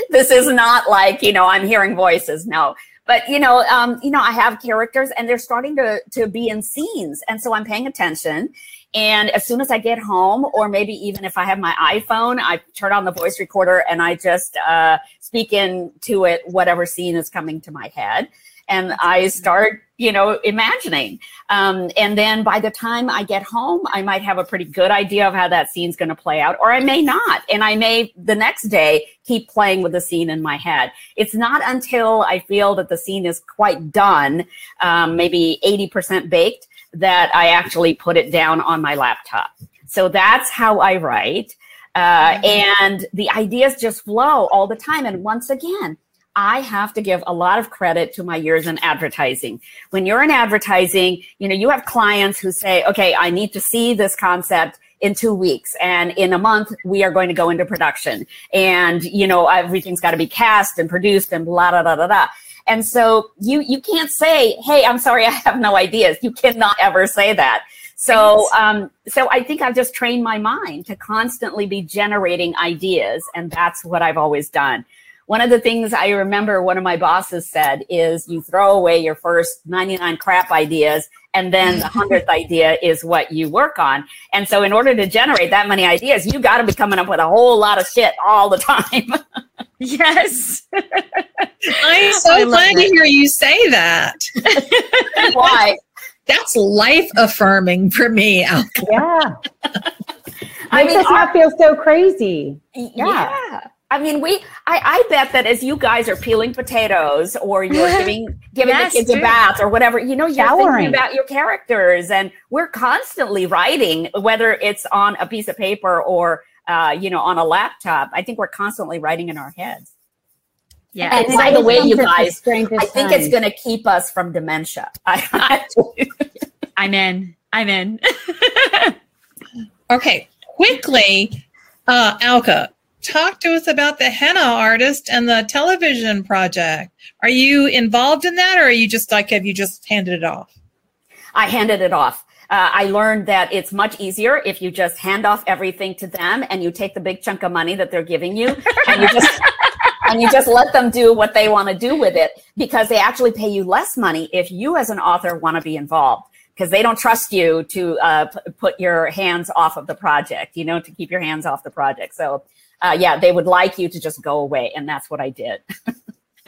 this is not like, you know, I'm hearing voices. No, but you know, um, you know, I have characters and they're starting to to be in scenes, and so I'm paying attention. And as soon as I get home, or maybe even if I have my iPhone, I turn on the voice recorder and I just uh, speak into it whatever scene is coming to my head and I start, you know, imagining. Um, and then by the time I get home, I might have a pretty good idea of how that scene's going to play out, or I may not. And I may the next day keep playing with the scene in my head. It's not until I feel that the scene is quite done, um, maybe 80% baked, that I actually put it down on my laptop. So that's how I write. Uh, and the ideas just flow all the time. And once again, I have to give a lot of credit to my years in advertising. When you're in advertising, you know, you have clients who say, okay, I need to see this concept in two weeks and in a month we are going to go into production and you know everything's got to be cast and produced and blah blah blah blah blah and so you you can't say hey i'm sorry i have no ideas. You cannot ever say that. So um so i think i've just trained my mind to constantly be generating ideas and that's what i've always done. One of the things I remember one of my bosses said is you throw away your first 99 crap ideas and then the hundredth idea is what you work on. And so in order to generate that many ideas, you got to be coming up with a whole lot of shit all the time. yes. I'm so glad to hear you say that. Why? That's life affirming for me. Alka. Yeah. I mean, us not feel so crazy. Yeah. yeah. I mean, we. I, I bet that as you guys are peeling potatoes, or you're giving giving yes, the kids a bath, or whatever, you know, you're Showering. thinking about your characters, and we're constantly writing, whether it's on a piece of paper or uh, you know on a laptop. I think we're constantly writing in our heads. Yeah. And, and by the way, you guys, I think it's going to keep us from dementia. I'm in. I'm in. okay, quickly, uh, Alka talk to us about the henna artist and the television project. Are you involved in that or are you just like, have you just handed it off? I handed it off. Uh, I learned that it's much easier if you just hand off everything to them and you take the big chunk of money that they're giving you and you just and you just let them do what they want to do with it because they actually pay you less money if you as an author want to be involved because they don't trust you to uh, p- put your hands off of the project, you know, to keep your hands off the project. So uh, yeah, they would like you to just go away. And that's what I did.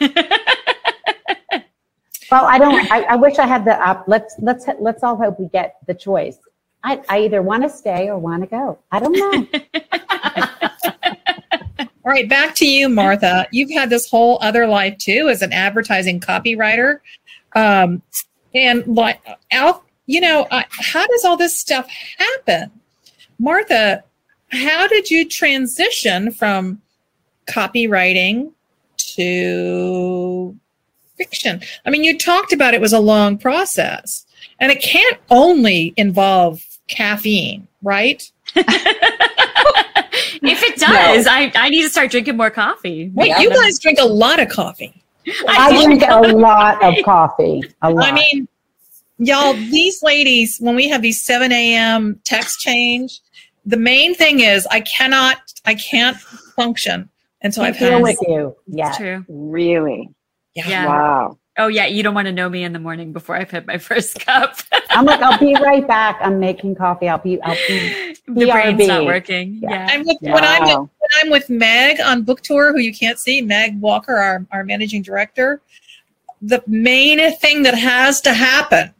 well, I don't, I, I, wish I had the, uh, let's, let's, let's all hope we get the choice. I, I either want to stay or want to go. I don't know. all right, back to you, Martha. You've had this whole other life too as an advertising copywriter. Um, and like, Al, you know, uh, how does all this stuff happen? Martha, how did you transition from copywriting to fiction? I mean, you talked about it was a long process, and it can't only involve caffeine, right? if it does, no. I, I need to start drinking more coffee. Wait, yeah, you guys drink a lot of coffee. I, I drink a lot of coffee. A lot. I mean, y'all, these ladies, when we have these 7 a.m. text change, the main thing is I cannot, I can't function until I've had with you. Yeah, true. Really? Yeah. yeah. Wow. Oh yeah, you don't want to know me in the morning before I've had my first cup. I'm like, I'll be right back. I'm making coffee. I'll be, I'll be. The brain's not working. Yeah. yeah. I'm with, yeah. when I'm with, when I'm with Meg on book tour, who you can't see, Meg Walker, our our managing director. The main thing that has to happen,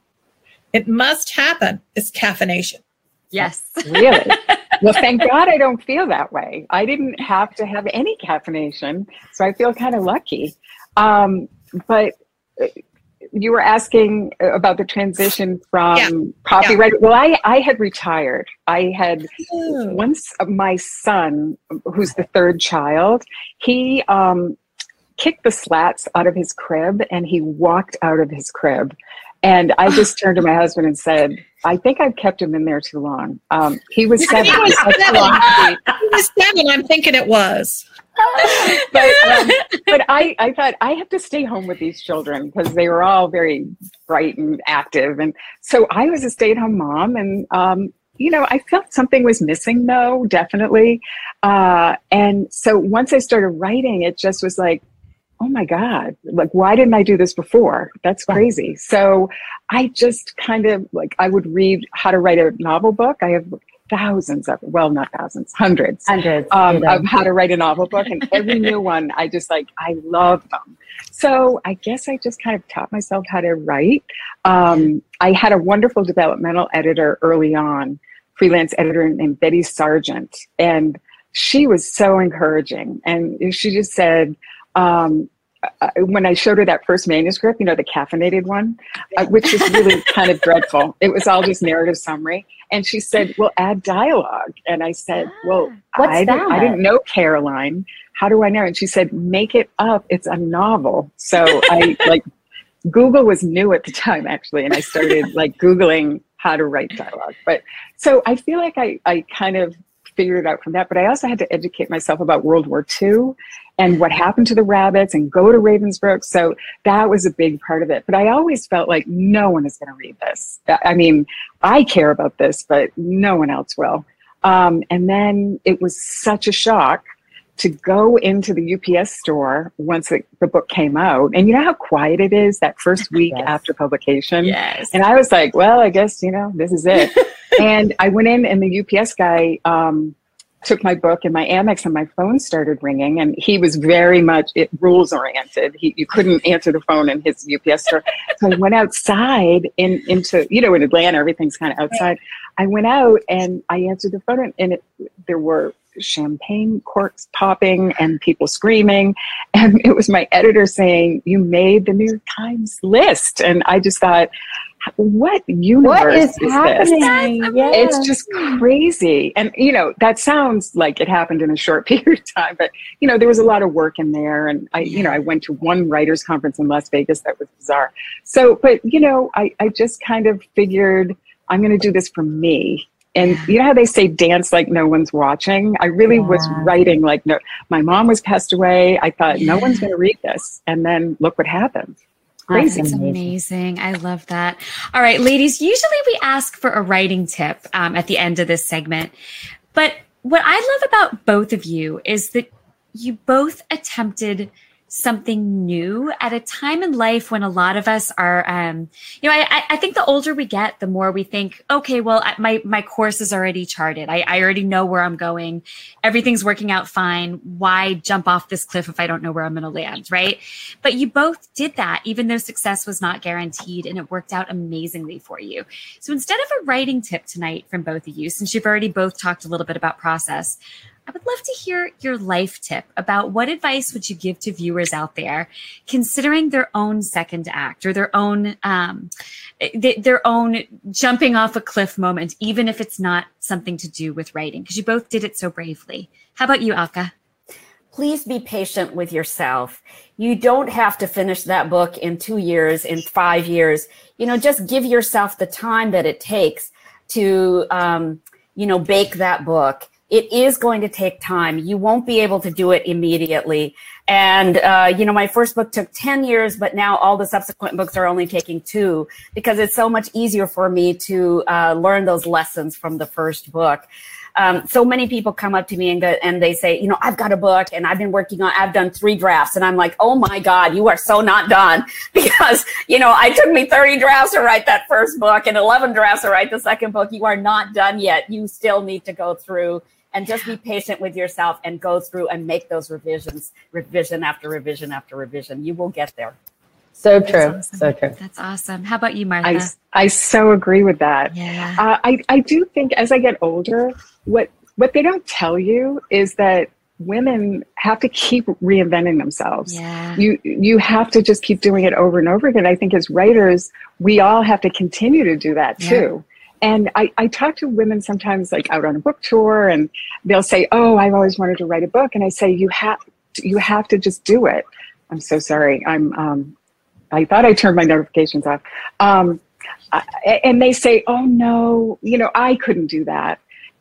it must happen, is caffeination. Yes. Really? well, thank God I don't feel that way. I didn't have to have any caffeination, so I feel kind of lucky. Um, but uh, you were asking about the transition from yeah. copyright. Yeah. Well, I, I had retired. I had Ooh. once my son, who's the third child, he um, kicked the slats out of his crib and he walked out of his crib. And I just turned to my husband and said, I think I've kept him in there too long. Um, he was seven. he was seven. he was seven. I'm thinking it was. but um, but I, I thought I have to stay home with these children because they were all very bright and active. And so I was a stay at home mom. And, um, you know, I felt something was missing though, definitely. Uh, and so once I started writing, it just was like, oh my God, like, why didn't I do this before? That's crazy. So I just kind of like, I would read how to write a novel book. I have thousands of, well, not thousands, hundreds, hundreds um, of how to write a novel book. And every new one, I just like, I love them. So I guess I just kind of taught myself how to write. Um, I had a wonderful developmental editor early on, freelance editor named Betty Sargent. And she was so encouraging. And she just said, um, uh, when I showed her that first manuscript, you know, the caffeinated one, uh, which is really kind of dreadful. It was all just narrative summary. And she said, well, add dialogue. And I said, well, What's I, that? didn't, I didn't know Caroline. How do I know? And she said, make it up. It's a novel. So I like, Google was new at the time actually. And I started like Googling how to write dialogue. But so I feel like I, I kind of figured it out from that. But I also had to educate myself about World War II and what happened to the rabbits and go to Ravensbrück. So that was a big part of it. But I always felt like no one is going to read this. I mean, I care about this, but no one else will. Um, and then it was such a shock to go into the UPS store once the, the, book came out. And you know how quiet it is that first week yes. after publication? Yes. And I was like, well, I guess, you know, this is it. and I went in and the UPS guy um, took my book and my Amex and my phone started ringing. And he was very much it, rules oriented. He, you couldn't answer the phone in his UPS store. so I went outside in, into, you know, in Atlanta, everything's kind of outside. I went out and I answered the phone and it, there were champagne corks popping and people screaming. And it was my editor saying, You made the New York Times list. And I just thought, what universe what is, is happening? this? It's just crazy. And, you know, that sounds like it happened in a short period of time, but, you know, there was a lot of work in there. And I, you know, I went to one writers conference in Las Vegas that was bizarre. So, but, you know, I, I just kind of figured I'm going to do this for me. And you know how they say dance like no one's watching? I really yeah. was writing like no, my mom was passed away. I thought no one's going to read this. And then look what happened. Crazy. That's amazing. I love that. All right, ladies, usually we ask for a writing tip um, at the end of this segment. But what I love about both of you is that you both attempted something new at a time in life when a lot of us are, um, you know, I, I think the older we get, the more we think, okay, well, my, my course is already charted. I, I already know where I'm going. Everything's working out fine. Why jump off this cliff if I don't know where I'm going to land? Right. But you both did that, even though success was not guaranteed and it worked out amazingly for you. So instead of a writing tip tonight from both of you, since you've already both talked a little bit about process, I would love to hear your life tip about what advice would you give to viewers out there considering their own second act or their own um, their own jumping off a cliff moment, even if it's not something to do with writing, because you both did it so bravely. How about you, Alka? Please be patient with yourself. You don't have to finish that book in two years, in five years. You know, just give yourself the time that it takes to, um, you know, bake that book it is going to take time. You won't be able to do it immediately. And, uh, you know, my first book took 10 years, but now all the subsequent books are only taking two because it's so much easier for me to uh, learn those lessons from the first book. Um, so many people come up to me and go, and they say, you know, I've got a book and I've been working on, I've done three drafts. And I'm like, oh my God, you are so not done because, you know, I took me 30 drafts to write that first book and 11 drafts to write the second book. You are not done yet. You still need to go through and just be patient with yourself and go through and make those revisions, revision after revision after revision. You will get there. So true. Awesome. So true. That's awesome. How about you, Martha? I, I so agree with that. Yeah. Uh, I, I do think as I get older, what, what they don't tell you is that women have to keep reinventing themselves. Yeah. You you have to just keep doing it over and over again. I think as writers, we all have to continue to do that too. And I, I talk to women sometimes like out on a book tour and they'll say, Oh, I've always wanted to write a book. And I say, you have, you have to just do it. I'm so sorry. I'm, um, I thought I turned my notifications off. Um, I, and they say, Oh no, you know, I couldn't do that.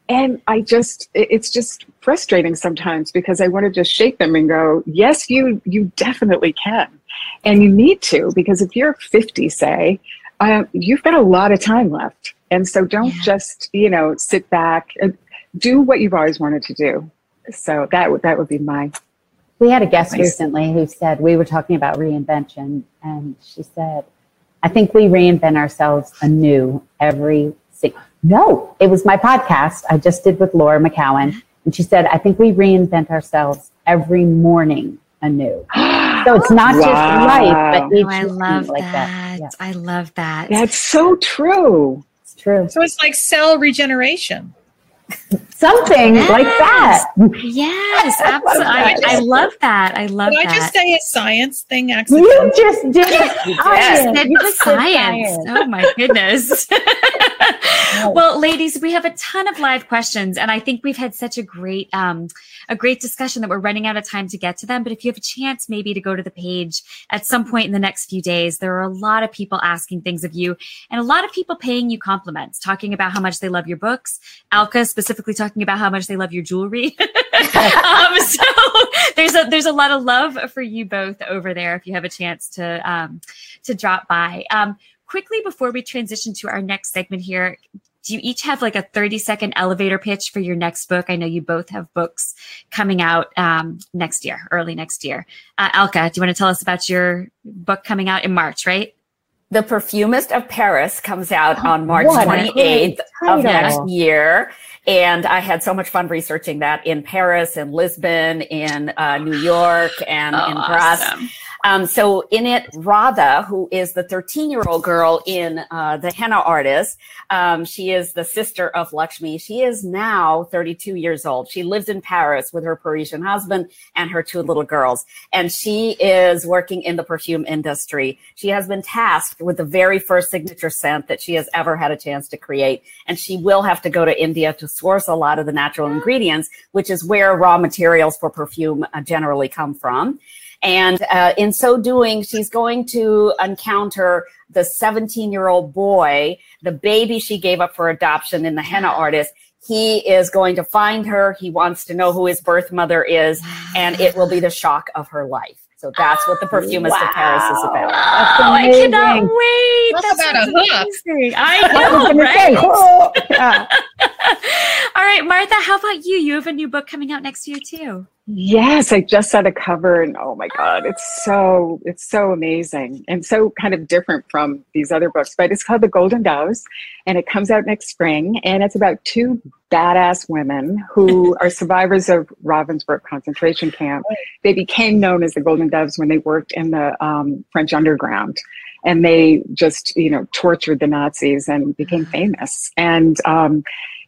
And I just, it's just frustrating sometimes because I want to just shake them and go, yes, you, you definitely can. And you need to, because if you're 50, say, uh, you've got a lot of time left. And so don't yeah. just, you know, sit back and do what you've always wanted to do. So that would, that would be my We had a guest recently who said we were talking about reinvention, and she said, "I think we reinvent ourselves anew every single." No, it was my podcast I just did with Laura McKowen, and she said, "I think we reinvent ourselves every morning anew." So it's not wow. just life, but each oh, I love like that. that. Yeah. I love that. That's so true. True. So it's like cell regeneration. Something yes. like that. Yes, absolutely. I, I, love that. I love did that. I just say a science thing accidentally? You just did it. Yes. You just science. science. Oh my goodness. well, ladies, we have a ton of live questions, and I think we've had such a great um, a great discussion that we're running out of time to get to them. But if you have a chance, maybe to go to the page at some point in the next few days, there are a lot of people asking things of you, and a lot of people paying you compliments, talking about how much they love your books. Alka specifically talking about how much they love your jewelry. um, so there's a there's a lot of love for you both over there. If you have a chance to um, to drop by. Um, quickly before we transition to our next segment here, do you each have like a 30 second elevator pitch for your next book? I know you both have books coming out um, next year, early next year. Uh, Alka, do you want to tell us about your book coming out in March, right? The Perfumist of Paris comes out on March 28th of next year. And I had so much fun researching that in Paris in Lisbon, in uh, New York, and oh, in. Awesome. Um, so in it, Radha, who is the 13 year old girl in uh, the henna artist, um, she is the sister of Lakshmi. She is now 32 years old. She lives in Paris with her Parisian husband and her two little girls. And she is working in the perfume industry. She has been tasked with the very first signature scent that she has ever had a chance to create. And she will have to go to India to source a lot of the natural ingredients, which is where raw materials for perfume uh, generally come from. And uh, in so doing, she's going to encounter the 17 year old boy, the baby she gave up for adoption in the henna artist. He is going to find her. He wants to know who his birth mother is, and it will be the shock of her life. So that's what the perfumist wow. of Paris is about. Oh, I cannot wait. That's, that's about a hook. I know, right? All right, Martha, how about you? You have a new book coming out next year too. Yes, I just saw the cover and oh my god, it's so it's so amazing and so kind of different from these other books. But it's called The Golden Doves and it comes out next spring and it's about two badass women who are survivors of Ravensbrück concentration camp. They became known as the Golden Doves when they worked in the um, French underground and they just you know tortured the Nazis and became famous. And um,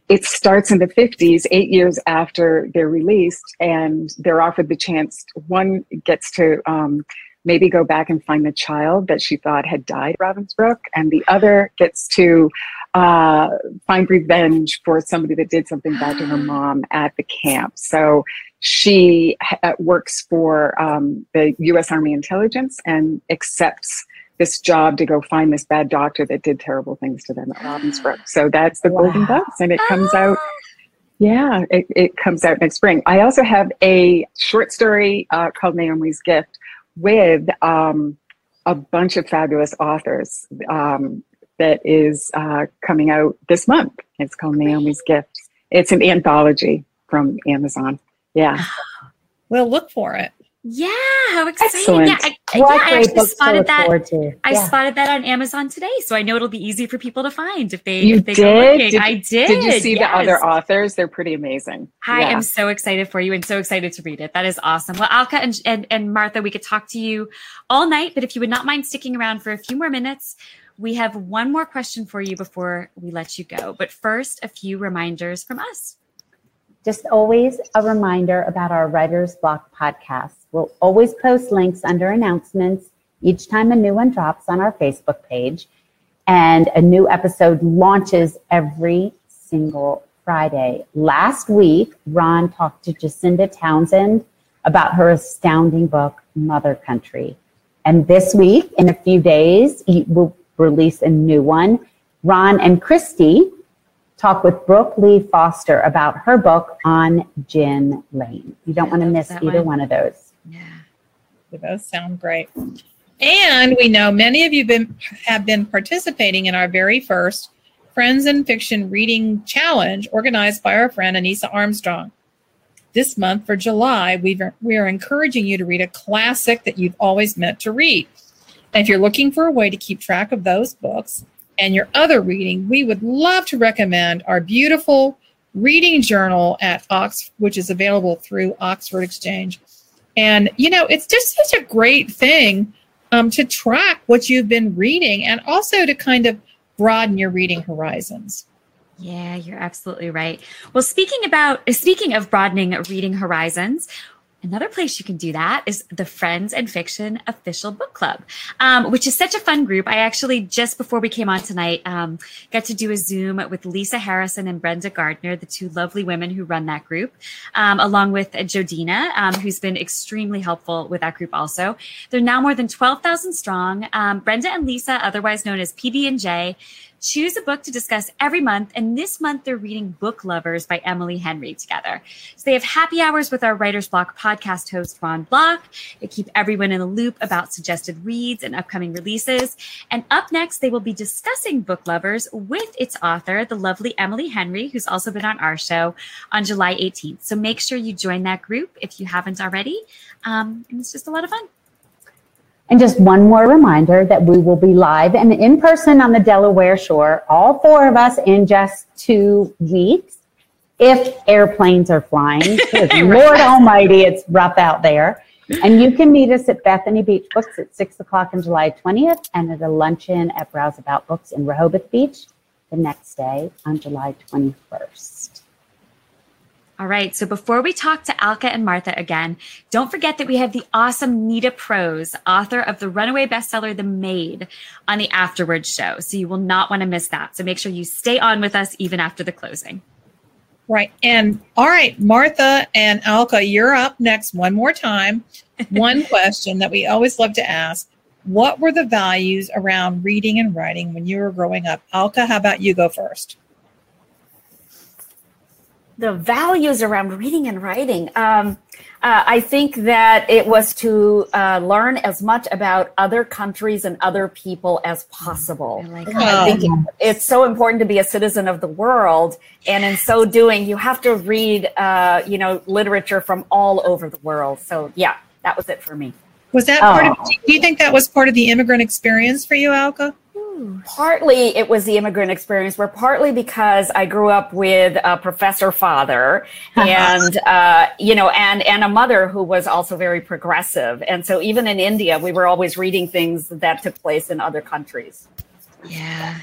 it starts in the 50s, eight years after they're released, and they're offered the chance. One gets to um, maybe go back and find the child that she thought had died at Ravensbrück, and the other gets to uh, find revenge for somebody that did something bad to her mom at the camp. So she ha- works for um, the U.S. Army intelligence and accepts this job to go find this bad doctor that did terrible things to them at Ravensbrück. So that's the wow. Golden Doves, and it comes out. Yeah, it, it comes out next spring. I also have a short story uh, called Naomi's Gift with um, a bunch of fabulous authors um, that is uh, coming out this month. It's called Naomi's Gift. It's an anthology from Amazon. Yeah. We'll look for it. Yeah, how exciting! Excellent. Yeah, I, yeah, I actually spotted that. I yeah. spotted that on Amazon today, so I know it'll be easy for people to find if they. You if they did? did? I did. Did you see yes. the other authors? They're pretty amazing. I yeah. am so excited for you and so excited to read it. That is awesome. Well, Alka and, and and Martha, we could talk to you all night, but if you would not mind sticking around for a few more minutes, we have one more question for you before we let you go. But first, a few reminders from us. Just always a reminder about our Writer's Block podcast. We'll always post links under announcements each time a new one drops on our Facebook page. And a new episode launches every single Friday. Last week, Ron talked to Jacinda Townsend about her astounding book, Mother Country. And this week, in a few days, he will release a new one. Ron and Christy talk with Brooke Lee Foster about her book on Gin Lane. You don't want to miss either one. one of those. Yeah, they both sound great. And we know many of you been, have been participating in our very first Friends in Fiction Reading Challenge organized by our friend Anissa Armstrong. this month for July, we we are encouraging you to read a classic that you've always meant to read. And if you're looking for a way to keep track of those books and your other reading, we would love to recommend our beautiful reading journal at Ox, which is available through Oxford Exchange. And you know, it's just such a great thing um, to track what you've been reading and also to kind of broaden your reading horizons. Yeah, you're absolutely right. Well, speaking about speaking of broadening reading horizons, Another place you can do that is the Friends and Fiction Official Book Club, um, which is such a fun group. I actually, just before we came on tonight, um, got to do a Zoom with Lisa Harrison and Brenda Gardner, the two lovely women who run that group, um, along with Jodina, um, who's been extremely helpful with that group also. They're now more than 12,000 strong. Um, Brenda and Lisa, otherwise known as PB&J, choose a book to discuss every month. And this month, they're reading Book Lovers by Emily Henry together. So they have happy hours with our Writer's Block podcast host, Ron Block. They keep everyone in the loop about suggested reads and upcoming releases. And up next, they will be discussing Book Lovers with its author, the lovely Emily Henry, who's also been on our show on July 18th. So make sure you join that group if you haven't already. Um, and it's just a lot of fun. And just one more reminder that we will be live and in person on the Delaware shore, all four of us in just two weeks, if airplanes are flying. Lord Almighty, it's rough out there. And you can meet us at Bethany Beach Books at 6 o'clock on July 20th and at a luncheon at Browse About Books in Rehoboth Beach the next day on July 21st. All right. So before we talk to Alka and Martha again, don't forget that we have the awesome Nita Prose, author of the runaway bestseller, The Maid, on the Afterwards show. So you will not want to miss that. So make sure you stay on with us even after the closing. Right. And all right, Martha and Alka, you're up next one more time. One question that we always love to ask. What were the values around reading and writing when you were growing up? Alka, how about you go first? The values around reading and writing. Um, uh, I think that it was to uh, learn as much about other countries and other people as possible. I, like I think it's so important to be a citizen of the world, and in so doing, you have to read, uh, you know, literature from all over the world. So, yeah, that was it for me. Was that part of? Oh. Do you think that was part of the immigrant experience for you, Alka? Partly it was the immigrant experience, but partly because I grew up with a professor father and, uh, you know, and, and a mother who was also very progressive. And so even in India, we were always reading things that took place in other countries. Yeah.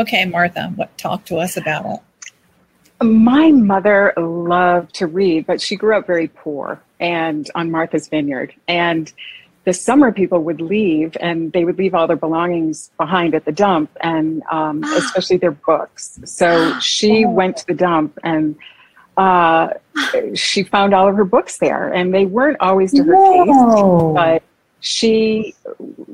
Okay, Martha, what talk to us about it? My mother loved to read, but she grew up very poor and on Martha's Vineyard. And the summer people would leave and they would leave all their belongings behind at the dump and um, especially their books. So she went to the dump and uh, she found all of her books there and they weren't always to her taste but she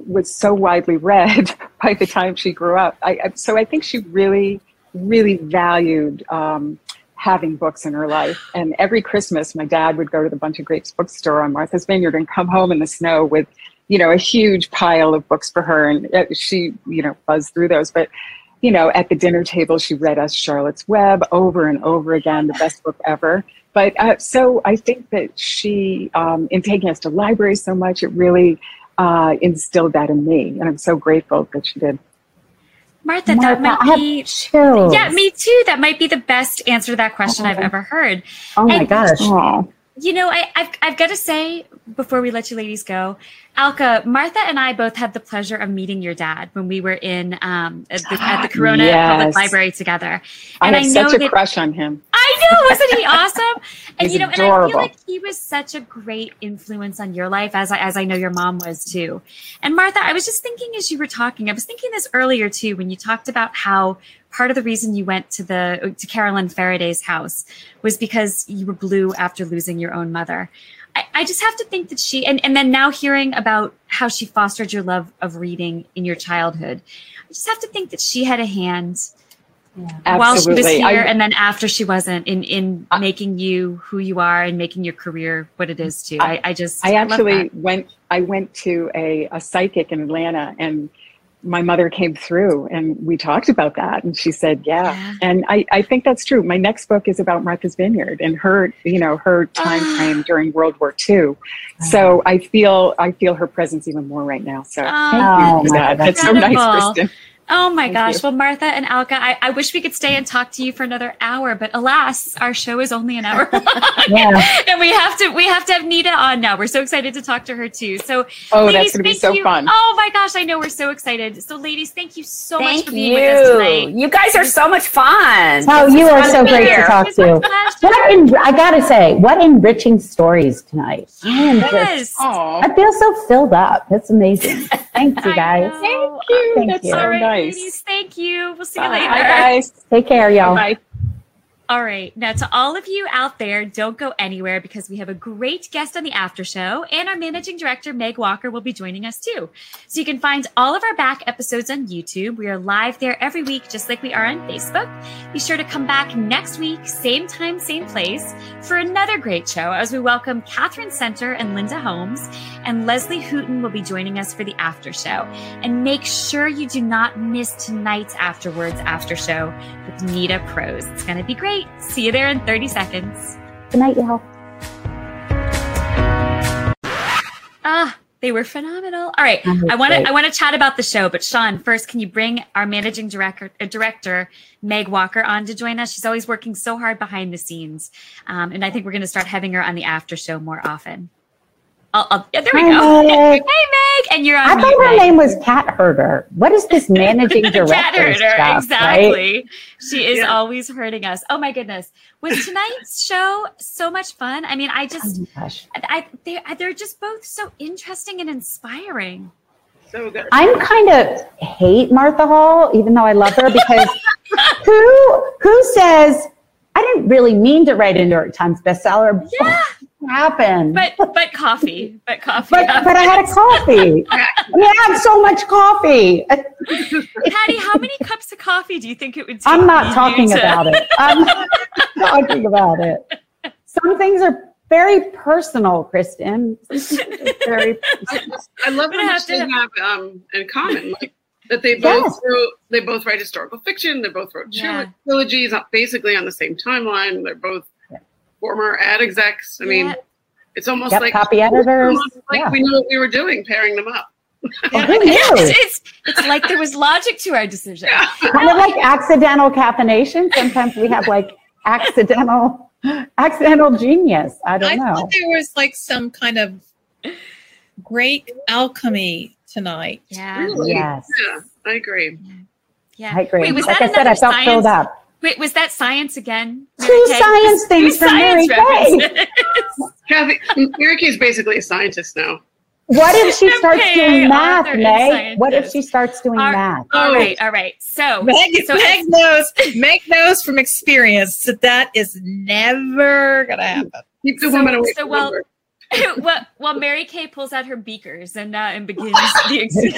was so widely read by the time she grew up. I, so i think she really really valued um, having books in her life. And every Christmas, my dad would go to the Bunch of Grapes bookstore on Martha's Vineyard and come home in the snow with, you know, a huge pile of books for her. And uh, she, you know, buzzed through those. But, you know, at the dinner table, she read us Charlotte's Web over and over again, the best book ever. But uh, so I think that she, um, in taking us to libraries so much, it really uh, instilled that in me. And I'm so grateful that she did. Martha, Martha, that might be chills. yeah, me too. That might be the best answer to that question oh, I've ever heard. Oh my gosh! You know, I, I've I've got to say before we let you ladies go, Alka, Martha and I both had the pleasure of meeting your dad when we were in um, at, the, at the Corona yes. Public Library together. And I have I know such a that, crush on him. I know, wasn't he awesome? and you know, adorable. and I feel like he was such a great influence on your life, as I, as I know your mom was too. And Martha, I was just thinking as you were talking, I was thinking this earlier too when you talked about how part of the reason you went to the to Caroline Ferriday's house was because you were blue after losing your own mother. I, just have to think that she and, and then now hearing about how she fostered your love of reading in your childhood, I just have to think that she had a hand yeah. while she was here I, and then after she wasn't in in I, making you who you are and making your career what it is too. I, I just I actually went I went to a, a psychic in Atlanta and my mother came through and we talked about that and she said yeah, yeah. and I, I think that's true. My next book is about martha's vineyard and her you know her time ah. frame during world war ii so i feel i feel her presence even more right now. So oh, thank you for that. That's so nice kristen Oh my Thank gosh. You. Well, Martha and Alka, I, I, wish we could stay and talk to you for another hour, but alas, our show is only an hour yeah. and we have to we have to have Nita on now. We're so excited to talk to her too. So Oh, ladies, that's gonna be so you. fun. Oh my gosh, I know we're so excited. So ladies, thank you so thank much for being you. with us tonight. You guys are so much fun. Oh, you are so great to talk to. What en- I gotta say, what enriching stories tonight. yes. Just, I feel so filled up. It's amazing. Thanks you guys. Thank you. Thank that's you. so nice nice. Ladies, thank you. We'll see you Bye. later. Bye, guys. Take care, y'all. Bye. All right. Now, to all of you out there, don't go anywhere because we have a great guest on the after show, and our managing director, Meg Walker, will be joining us too. So you can find all of our back episodes on YouTube. We are live there every week, just like we are on Facebook. Be sure to come back next week, same time, same place, for another great show as we welcome Katherine Center and Linda Holmes, and Leslie Hooten will be joining us for the after show. And make sure you do not miss tonight's afterwards after show with Nita Prose. It's going to be great. See you there in 30 seconds. Good night, y'all. Ah, they were phenomenal. All right, I want to I want to chat about the show, but Sean, first, can you bring our managing director uh, director Meg Walker on to join us? She's always working so hard behind the scenes, um, and I think we're going to start having her on the after show more often. I'll, I'll, yeah, there we Hi, go. Meg. Hey, Meg, and you're on. I thought her name was Cat Herder. What is this managing director? Cat Herder, stuff, exactly. Right? She is yeah. always hurting us. Oh my goodness, was tonight's show so much fun? I mean, I oh just, oh I, they, uh, they're just both so interesting and inspiring. So good. I'm kind of hate Martha Hall, even though I love her, because who who says I didn't really mean to write a New York Times bestseller? Yeah happened? But but coffee, but coffee. But, but I had a coffee. I mean, I had so much coffee. Patty, how many cups of coffee do you think it would take? I'm not talking to... about it. I'm not talking about it. Some things are very personal, Kristen. very. Personal. I, I love how much they have um, in common. Like that they both yes. wrote, they both write historical fiction. They both wrote yeah. trilogies, uh, basically on the same timeline. They're both former ad execs. I mean, it's almost yep, like copy editors. Like yeah. we knew what we were doing, pairing them up. Oh, yeah, it's, it's, it's, like there was logic to our decision. Yeah. kind of like accidental caffeination. Sometimes we have like accidental accidental genius. I don't I know. thought there was like some kind of great alchemy tonight. Yeah. Really? Yes. Yeah, I agree. Yeah. I agree. Wait, like I said, I felt science? filled up. Wait, was that science again? Two science things from Mary Kay. Kathy, Mary Kay is basically a scientist now. What if she starts doing math, Meg? What if she starts doing all, math? All oh. right, all right. So Meg, so Meg knows, Meg knows from experience that that is never gonna happen. Keep the so, woman away. So well, well, well, Mary Kay pulls out her beakers and uh, and begins the experiments.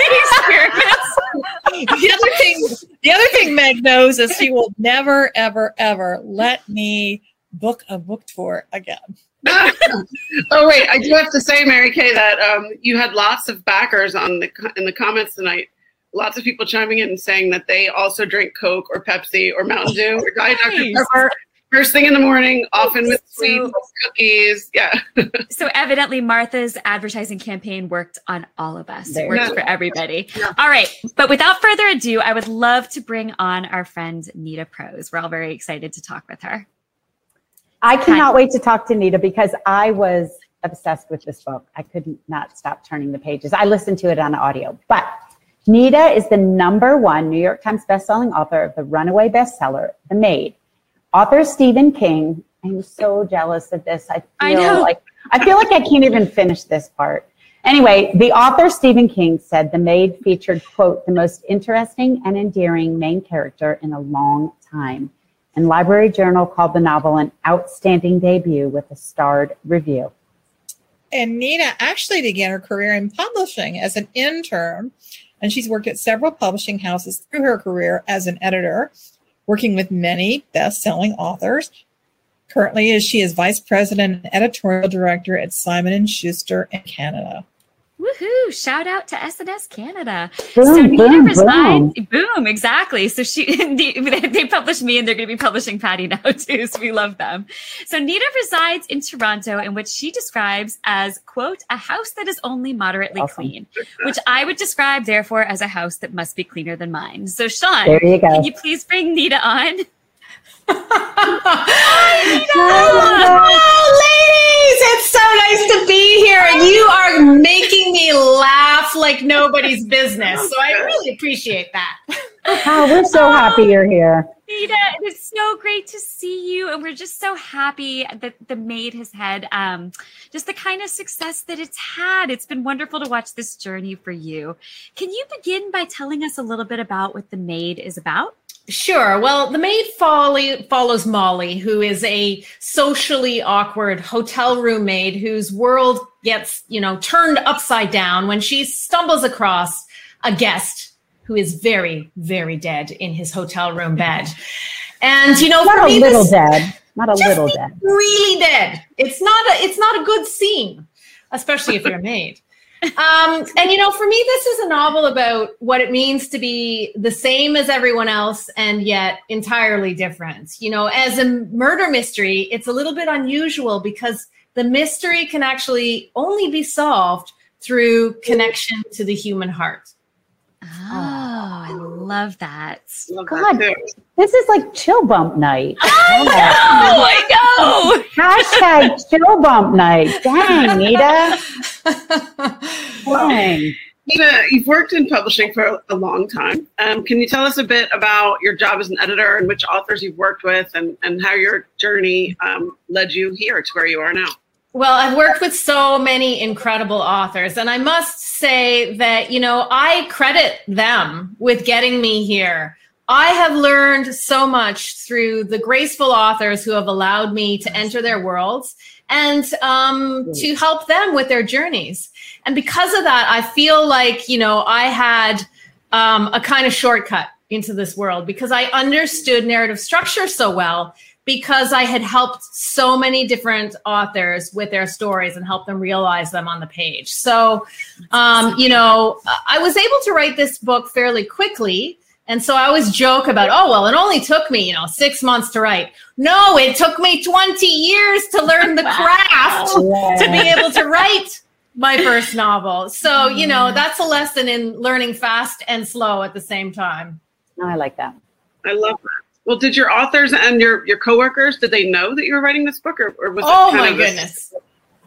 the other thing, the other thing Meg knows is she will never, ever, ever let me book a book tour again. oh wait, I do have to say, Mary Kay, that um, you had lots of backers on the in the comments tonight. Lots of people chiming in and saying that they also drink Coke or Pepsi or Mountain Dew or Diet Dr Pepper first thing in the morning, oh, often with sweets, cookies. Yeah. so evidently, Martha's advertising campaign worked on all of us. It worked yeah. for everybody. Yeah. All right. But without further ado, I would love to bring on our friend Nita Prose. We're all very excited to talk with her. I cannot Hi. wait to talk to Nita because I was obsessed with this book. I could not stop turning the pages. I listened to it on audio, but Nita is the number one New York Times bestselling author of the runaway bestseller, The Maid author Stephen King. I'm so jealous of this. I feel I like I feel like I can't even finish this part. Anyway, the author Stephen King said The Maid featured, quote, the most interesting and endearing main character in a long time. And Library Journal called the novel an outstanding debut with a starred review. And Nina actually began her career in publishing as an intern, and she's worked at several publishing houses through her career as an editor working with many best-selling authors. Currently, she is vice president and editorial director at Simon Schuster in Canada. Woohoo! Shout out to S&S Canada. Boom, so Nita boom, resides. Boom. boom, exactly. So she they, they published me, and they're going to be publishing Patty now too. So we love them. So Nita resides in Toronto, in which she describes as quote a house that is only moderately Awesome. clean, which I would describe therefore as a house that must be cleaner than mine. So Sean, There you go. can you please bring Nita on? Oh, ladies, it's so nice to be here. And you are making me laugh like nobody's business. So I really appreciate that. Oh, we're so happy you're here. Nita, it's so great to see you, and we're just so happy that the maid has had um, just the kind of success that it's had. It's been wonderful to watch this journey for you. Can you begin by telling us a little bit about what the maid is about? Sure. Well, the maid folly follows Molly, who is a socially awkward hotel room maid whose world gets, you know, turned upside down when she stumbles across a guest who is very, very dead in his hotel room bed. And you know, Not a little this- dead. Not a little dead. really dead. It's not a it's not a good scene, especially if you're a maid. Um, and you know, for me, this is a novel about what it means to be the same as everyone else and yet entirely different. You know, as a murder mystery, it's a little bit unusual because the mystery can actually only be solved through connection to the human heart. Oh, I love that. Love God. that. This is like chill bump night. I Oh, I know. Hashtag chill bump night. Dang, Nita. Dang. Nina, you've worked in publishing for a long time. Um, can you tell us a bit about your job as an editor and which authors you've worked with and, and how your journey um, led you here to where you are now? Well, I've worked with so many incredible authors, and I must say that, you know, I credit them with getting me here. I have learned so much through the graceful authors who have allowed me to enter their worlds and um, to help them with their journeys. And because of that, I feel like, you know, I had um, a kind of shortcut into this world because I understood narrative structure so well because I had helped so many different authors with their stories and helped them realize them on the page. So, um, you know, I was able to write this book fairly quickly. And so I always joke about, oh, well, it only took me, you know, six months to write. No, it took me 20 years to learn the craft to be able to write my first novel. So, you know, that's a lesson in learning fast and slow at the same time. I like that. I love that. Well, did your authors and your, your coworkers, did they know that you were writing this book or, or was Oh it kind my of this- goodness.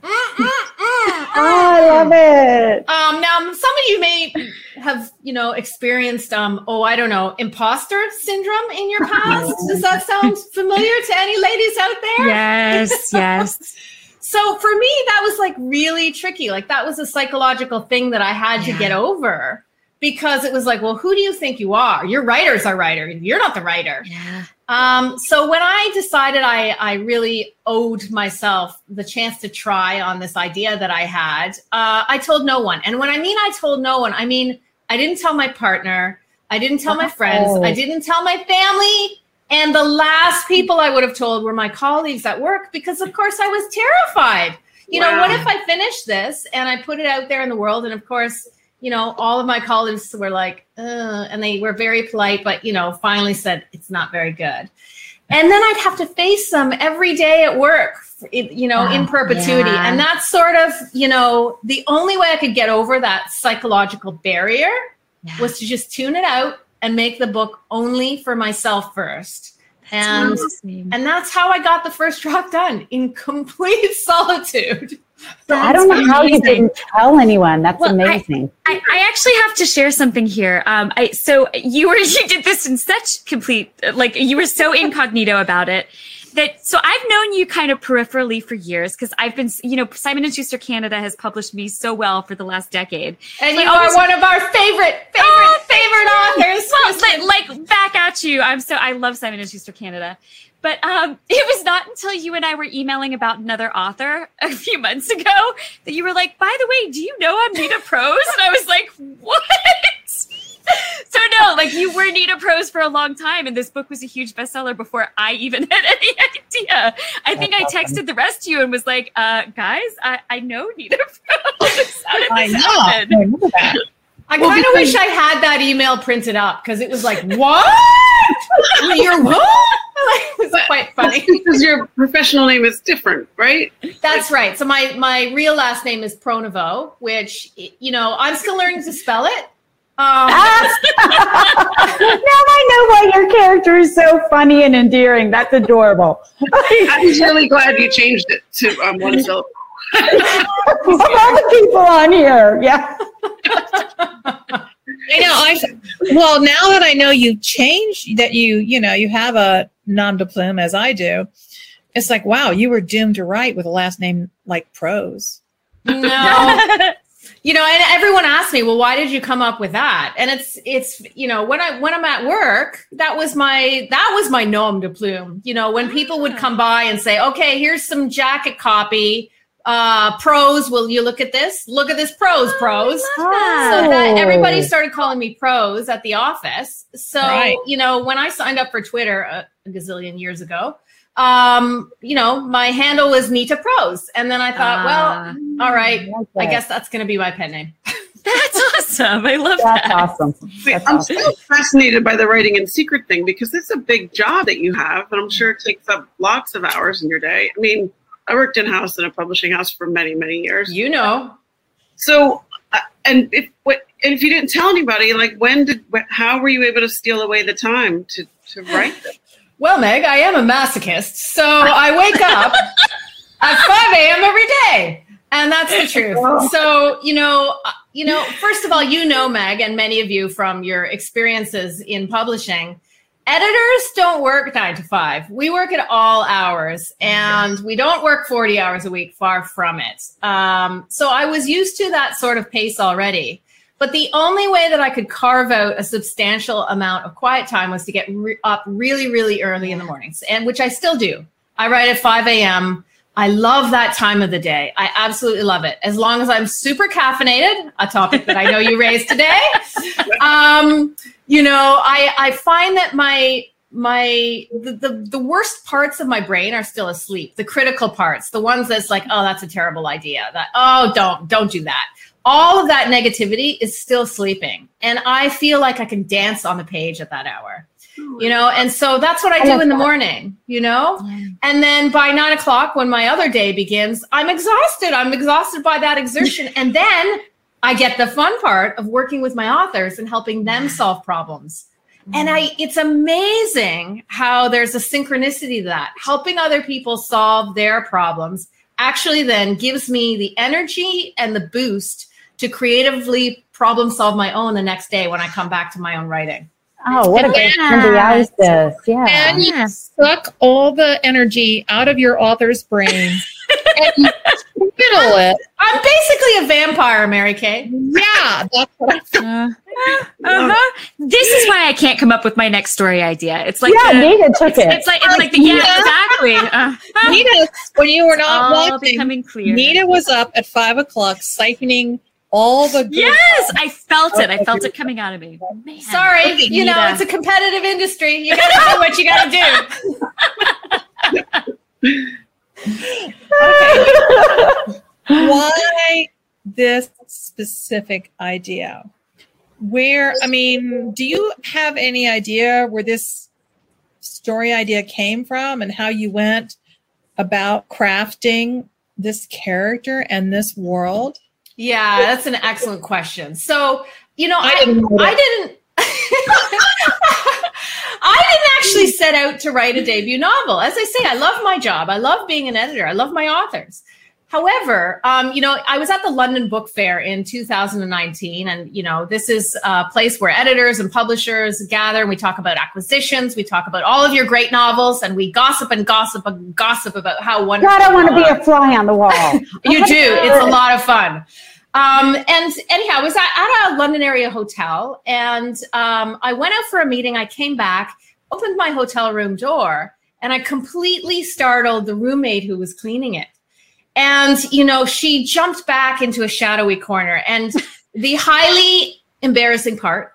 Oh, I love it. Um, now, some of you may have, you know, experienced, um, oh, I don't know, imposter syndrome in your past. Does that sound familiar to any ladies out there? Yes, yes. So for me, that was like really tricky. Like that was a psychological thing that I had to get over because it was like, well, who do you think you are? Your writers are writer. You're not the writer. Yeah. Um, so when I decided I, I really owed myself the chance to try on this idea that I had, uh, I told no one. And when I mean I told no one, I mean I didn't tell my partner, I didn't tell my friends, I didn't tell my family. And the last people I would have told were my colleagues at work because, of course, I was terrified. You know, what if I finish this and I put it out there in the world? And of course, you know, all of my colleagues were like, Ugh, and they were very polite, but, you know, finally said, it's not very good. And then I'd have to face them every day at work, you know, in ah, perpetuity. Yeah. And that's sort of, you know, the only way I could get over that psychological barrier Yeah. was to just tune it out and make the book only for myself first. And Amazing. and that's how I got the first draft done in complete solitude. I don't know how you didn't tell anyone. That's Well, amazing. I, I actually have to share something here. Um, I so you were you did this in such complete like you were so incognito about it that so I've known you kind of peripherally for years because I've been you know Simon and Schuster Canada has published me so well for the last decade. And So you always- are one of our favorite, favorite, Oh, favorite authors. Well, like, like back at you. I'm so I love Simon and Schuster Canada. But um, it was not until you and I were emailing about another author a few months ago that you were like, by the way, do you know I'm Nita Prose? And I was like, what? so no, like you were Nita Prose for a long time, and this book was a huge bestseller before I even had any idea. I think I texted the rest of you and was like, uh, guys, I, I know Nita Prose. I know. I remember that. I kind of wish I had that email printed up because it was like, what? You're what? it was quite funny. because your professional name is different, right? That's right. So my my real last name is Pronovost, which you know I'm still learning to spell it. Um, now I know why your character is so funny and endearing. That's adorable. I'm really glad you changed it to um, one syllable. All the people on here, yeah. I know. I well now that I know you changed that you you know you have a nom de plume as I do. It's like wow, you were doomed to write with a last name like prose. No. you know, and everyone asks me, "Well, why did you come up with that?" And it's it's you know, when I when I'm at work, that was my that was my nom de plume. You know, when people would ah. come by and say, "Okay, here's some jacket copy." Uh prose will you look at this look at this prose prose so that everybody started calling me prose at the office so Right. you know when i signed up for twitter a, a gazillion years ago um you know my handle was nita prose and then i thought Ah. well all right i Okay. guess that's going to be my pen name That's awesome. I love That's that. awesome. That's I'm awesome. still fascinated by the writing in secret thing because it's a big job that you have, and I'm sure it takes up lots of hours in your day. I mean, I worked in house in a publishing house for many, many years. you know So, uh, and if what, and if you didn't tell anybody, like when did, how were you able to steal away the time to to write them? well meg i am a masochist so i wake up at 5 a.m every day and that's the truth so you know uh, you know first of all you know meg and many of you from your experiences in publishing editors don't work nine to five we work at all hours and we don't work 40 hours a week far from it um, so i was used to that sort of pace already but the only way that I could carve out a substantial amount of quiet time was to get re- up really, really early in the mornings, and which I still do. I write at 5 a.m. I love that time of the day. I absolutely love it. As long as I'm super caffeinated, a topic that I know you raised today. Um, you know, I, I find that my my the, the the worst parts of my brain are still asleep. The critical parts, the ones that's like, oh, that's a terrible idea. That oh, don't don't do that all of that negativity is still sleeping and i feel like i can dance on the page at that hour you know and so that's what i, I do in the that. morning you know? And then by nine o'clock when my other day begins i'm exhausted. I'm exhausted by that exertion. And then i get the fun part of working with my authors and helping them solve problems. And i it's amazing how there's a synchronicity to that. Helping other people solve their problems actually then gives me the energy and the boost to creatively problem solve my own the next day when I come back to my own writing. Oh, what a great symbiosis. Yeah. And you suck all the energy out of your author's brain and you fiddle it. I'm basically a vampire, Mary Kay. Yeah, that's what I thought. Uh, uh-huh. This is why I can't come up with my next story idea. It's like yeah, the, Nita took it's, it. it's like it's like the yeah, exactly. Uh, Nita, when you were not all watching, becoming clear. Nita was up at five o'clock siphoning all the good Yes, I felt it. I felt it coming out of me. Man. Sorry, Okay, you know, Nita. it's a competitive industry. You gotta do what you gotta do. why this specific idea where i mean do you have any idea where this story idea came from and how you went about crafting this character and this world Yeah, that's an excellent question. So, you know, I I, didn't I didn't I didn't actually set out to write a debut novel. As I say, I love my job. I love being an editor. I love my authors. However, um, you know, I was at the London Book Fair in 2019, and you know, this is a place where editors and publishers gather. And we talk about acquisitions. We talk about all of your great novels, and we gossip and gossip and gossip about how wonderful. God, I want to be a fly on the wall. You do. It's a lot of fun. Um, and anyhow, I was at, a London area hotel and um, I went out for a meeting. I came back, opened my hotel room door, and I completely startled the roommate who was cleaning it. And, you know, she jumped back into a shadowy corner. And the highly embarrassing part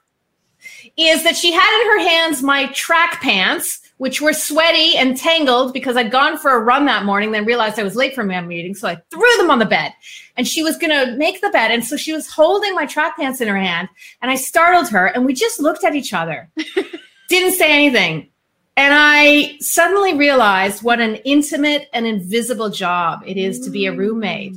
is that she had in her hands my track pants which were sweaty and tangled because I'd gone for a run that morning, then realized I was late for my meeting. So I threw them on the bed and she was going to make the bed. And so she was holding my track pants in her hand and I startled her and we just looked at each other, didn't say anything. And I suddenly realized what an intimate and invisible job it is to be a roommate.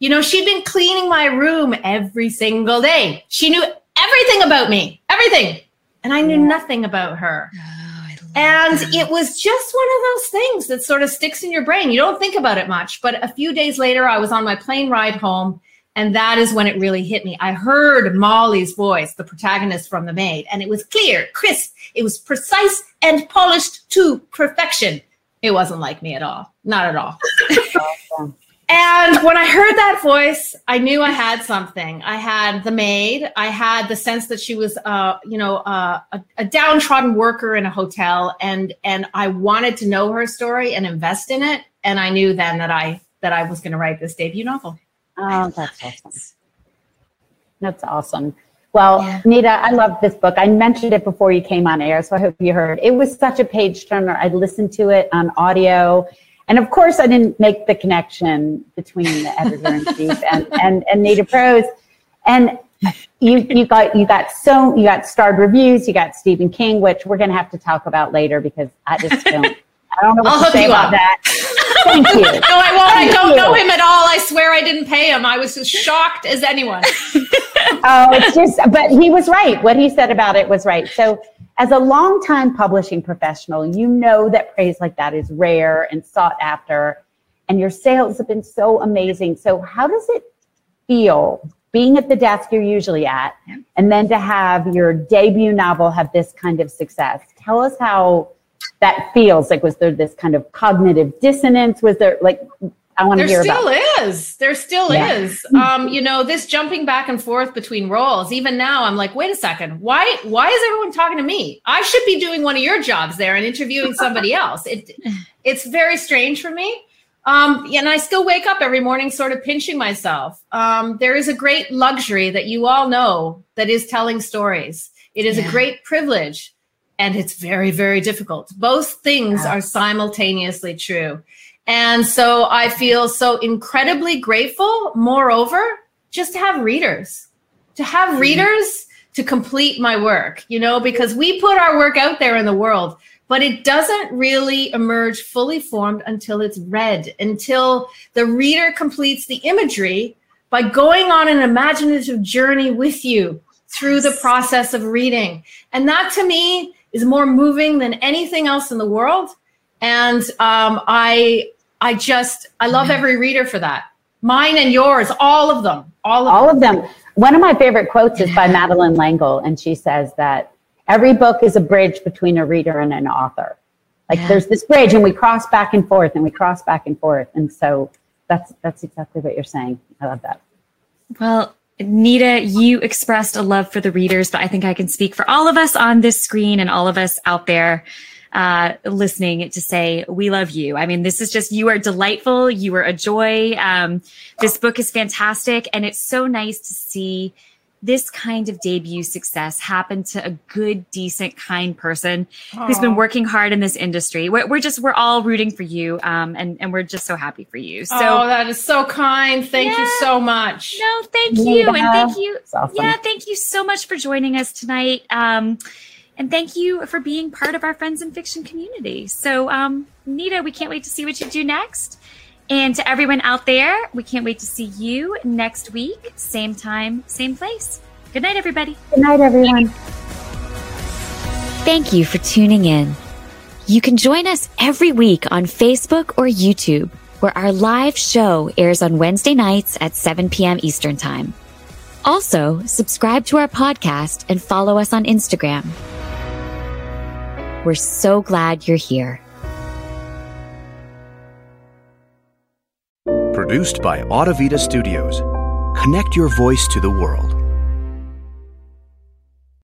You know, she'd been cleaning my room every single day. She knew everything about me, everything. And I knew nothing about her. And it was just one of those things that sort of sticks in your brain. You don't think about it much. But a few days later, I was on my plane ride home, and that is when it really hit me. I heard Molly's voice, the protagonist from The Maid, and it was clear, crisp, it was precise and polished to perfection. It wasn't like me at all. Not at all. And when I heard that voice, I knew I had something. I had the maid. I had the sense that she was, uh, you know, uh, a, a, downtrodden worker in a hotel, and and I wanted to know her story and invest in it. And I knew then that I that I was going to write this debut novel. Oh, that's awesome. That's awesome. Well, yeah. Nita, I love this book. I mentioned it before you came on air, so I hope you heard. It was such a page turner. I listened to it on audio and of course, I didn't make the connection between the editor in chief and, and, and Nita Prose. And you you got you got so you got starred reviews, you got Stephen King, which we're gonna have to talk about later because I just don't I don't know what I'll to say about up. that. Thank you. no, I won't. Thank I don't you. know him at all. I swear I didn't pay him. I was as shocked as anyone. oh, it's just but he was right. What he said about it was right. So as a longtime publishing professional, you know that praise like that is rare and sought after, and your sales have been so amazing. So, how does it feel being at the desk you're usually at, and then to have your debut novel have this kind of success? Tell us how that feels. Like, was there this kind of cognitive dissonance? Was there like I want to hear about. There still is. There still yeah. is. Um, you know, this jumping back and forth between roles. Even now, I'm like, wait a second. Why? Why is everyone talking to me? I should be doing one of your jobs there and interviewing somebody else. It, it's very strange for me. Um, and I still wake up every morning, sort of pinching myself. Um, there is a great luxury that you all know that is telling stories. It is yeah. a great privilege, and it's very, very difficult. Both things yeah. are simultaneously true. And so I feel so incredibly grateful, moreover, just to have readers, to have mm-hmm. readers to complete my work, you know, because we put our work out there in the world, but it doesn't really emerge fully formed until it's read, until the reader completes the imagery by going on an imaginative journey with you through the process of reading. And that to me is more moving than anything else in the world and um, I I just I love every reader for that. Mine and yours, all of them, all of all them. of them. One of my favorite quotes is by Madeleine L'Engle, and she says that every book is a bridge between a reader and an author. Like yeah. there's this bridge, and we cross back and forth, and we cross back and forth, and so that's that's exactly what you're saying. I love that. Well, Nita, you expressed a love for the readers, but I think I can speak for all of us on this screen and all of us out there uh, listening to say, we love you. I mean, this is just, you are delightful. You are a joy. Um, this book is fantastic. And it's so nice to see this kind of debut success happen to a good, decent, kind person Aww. who's been working hard in this industry. We're, we're, just, we're all rooting for you. Um, and, and we're just so happy for you. So oh, that is so kind. Thank yeah. you so much. No, thank you. And thank you. Awesome. Yeah. Thank you so much for joining us tonight. Um, and thank you for being part of our Friends & Fiction community. So, um, Nita, we can't wait to see what you do next. And to everyone out there, we can't wait to see you next week, same time, same place. Good night, everybody. Good night, everyone. Thank you for tuning in. You can join us every week on Facebook or YouTube, where our live show airs on Wednesday nights at 7 p.m. Eastern Time. Also, subscribe to our podcast and follow us on Instagram. We're so glad you're here. Produced by Audavita Studios. Connect your voice to the world.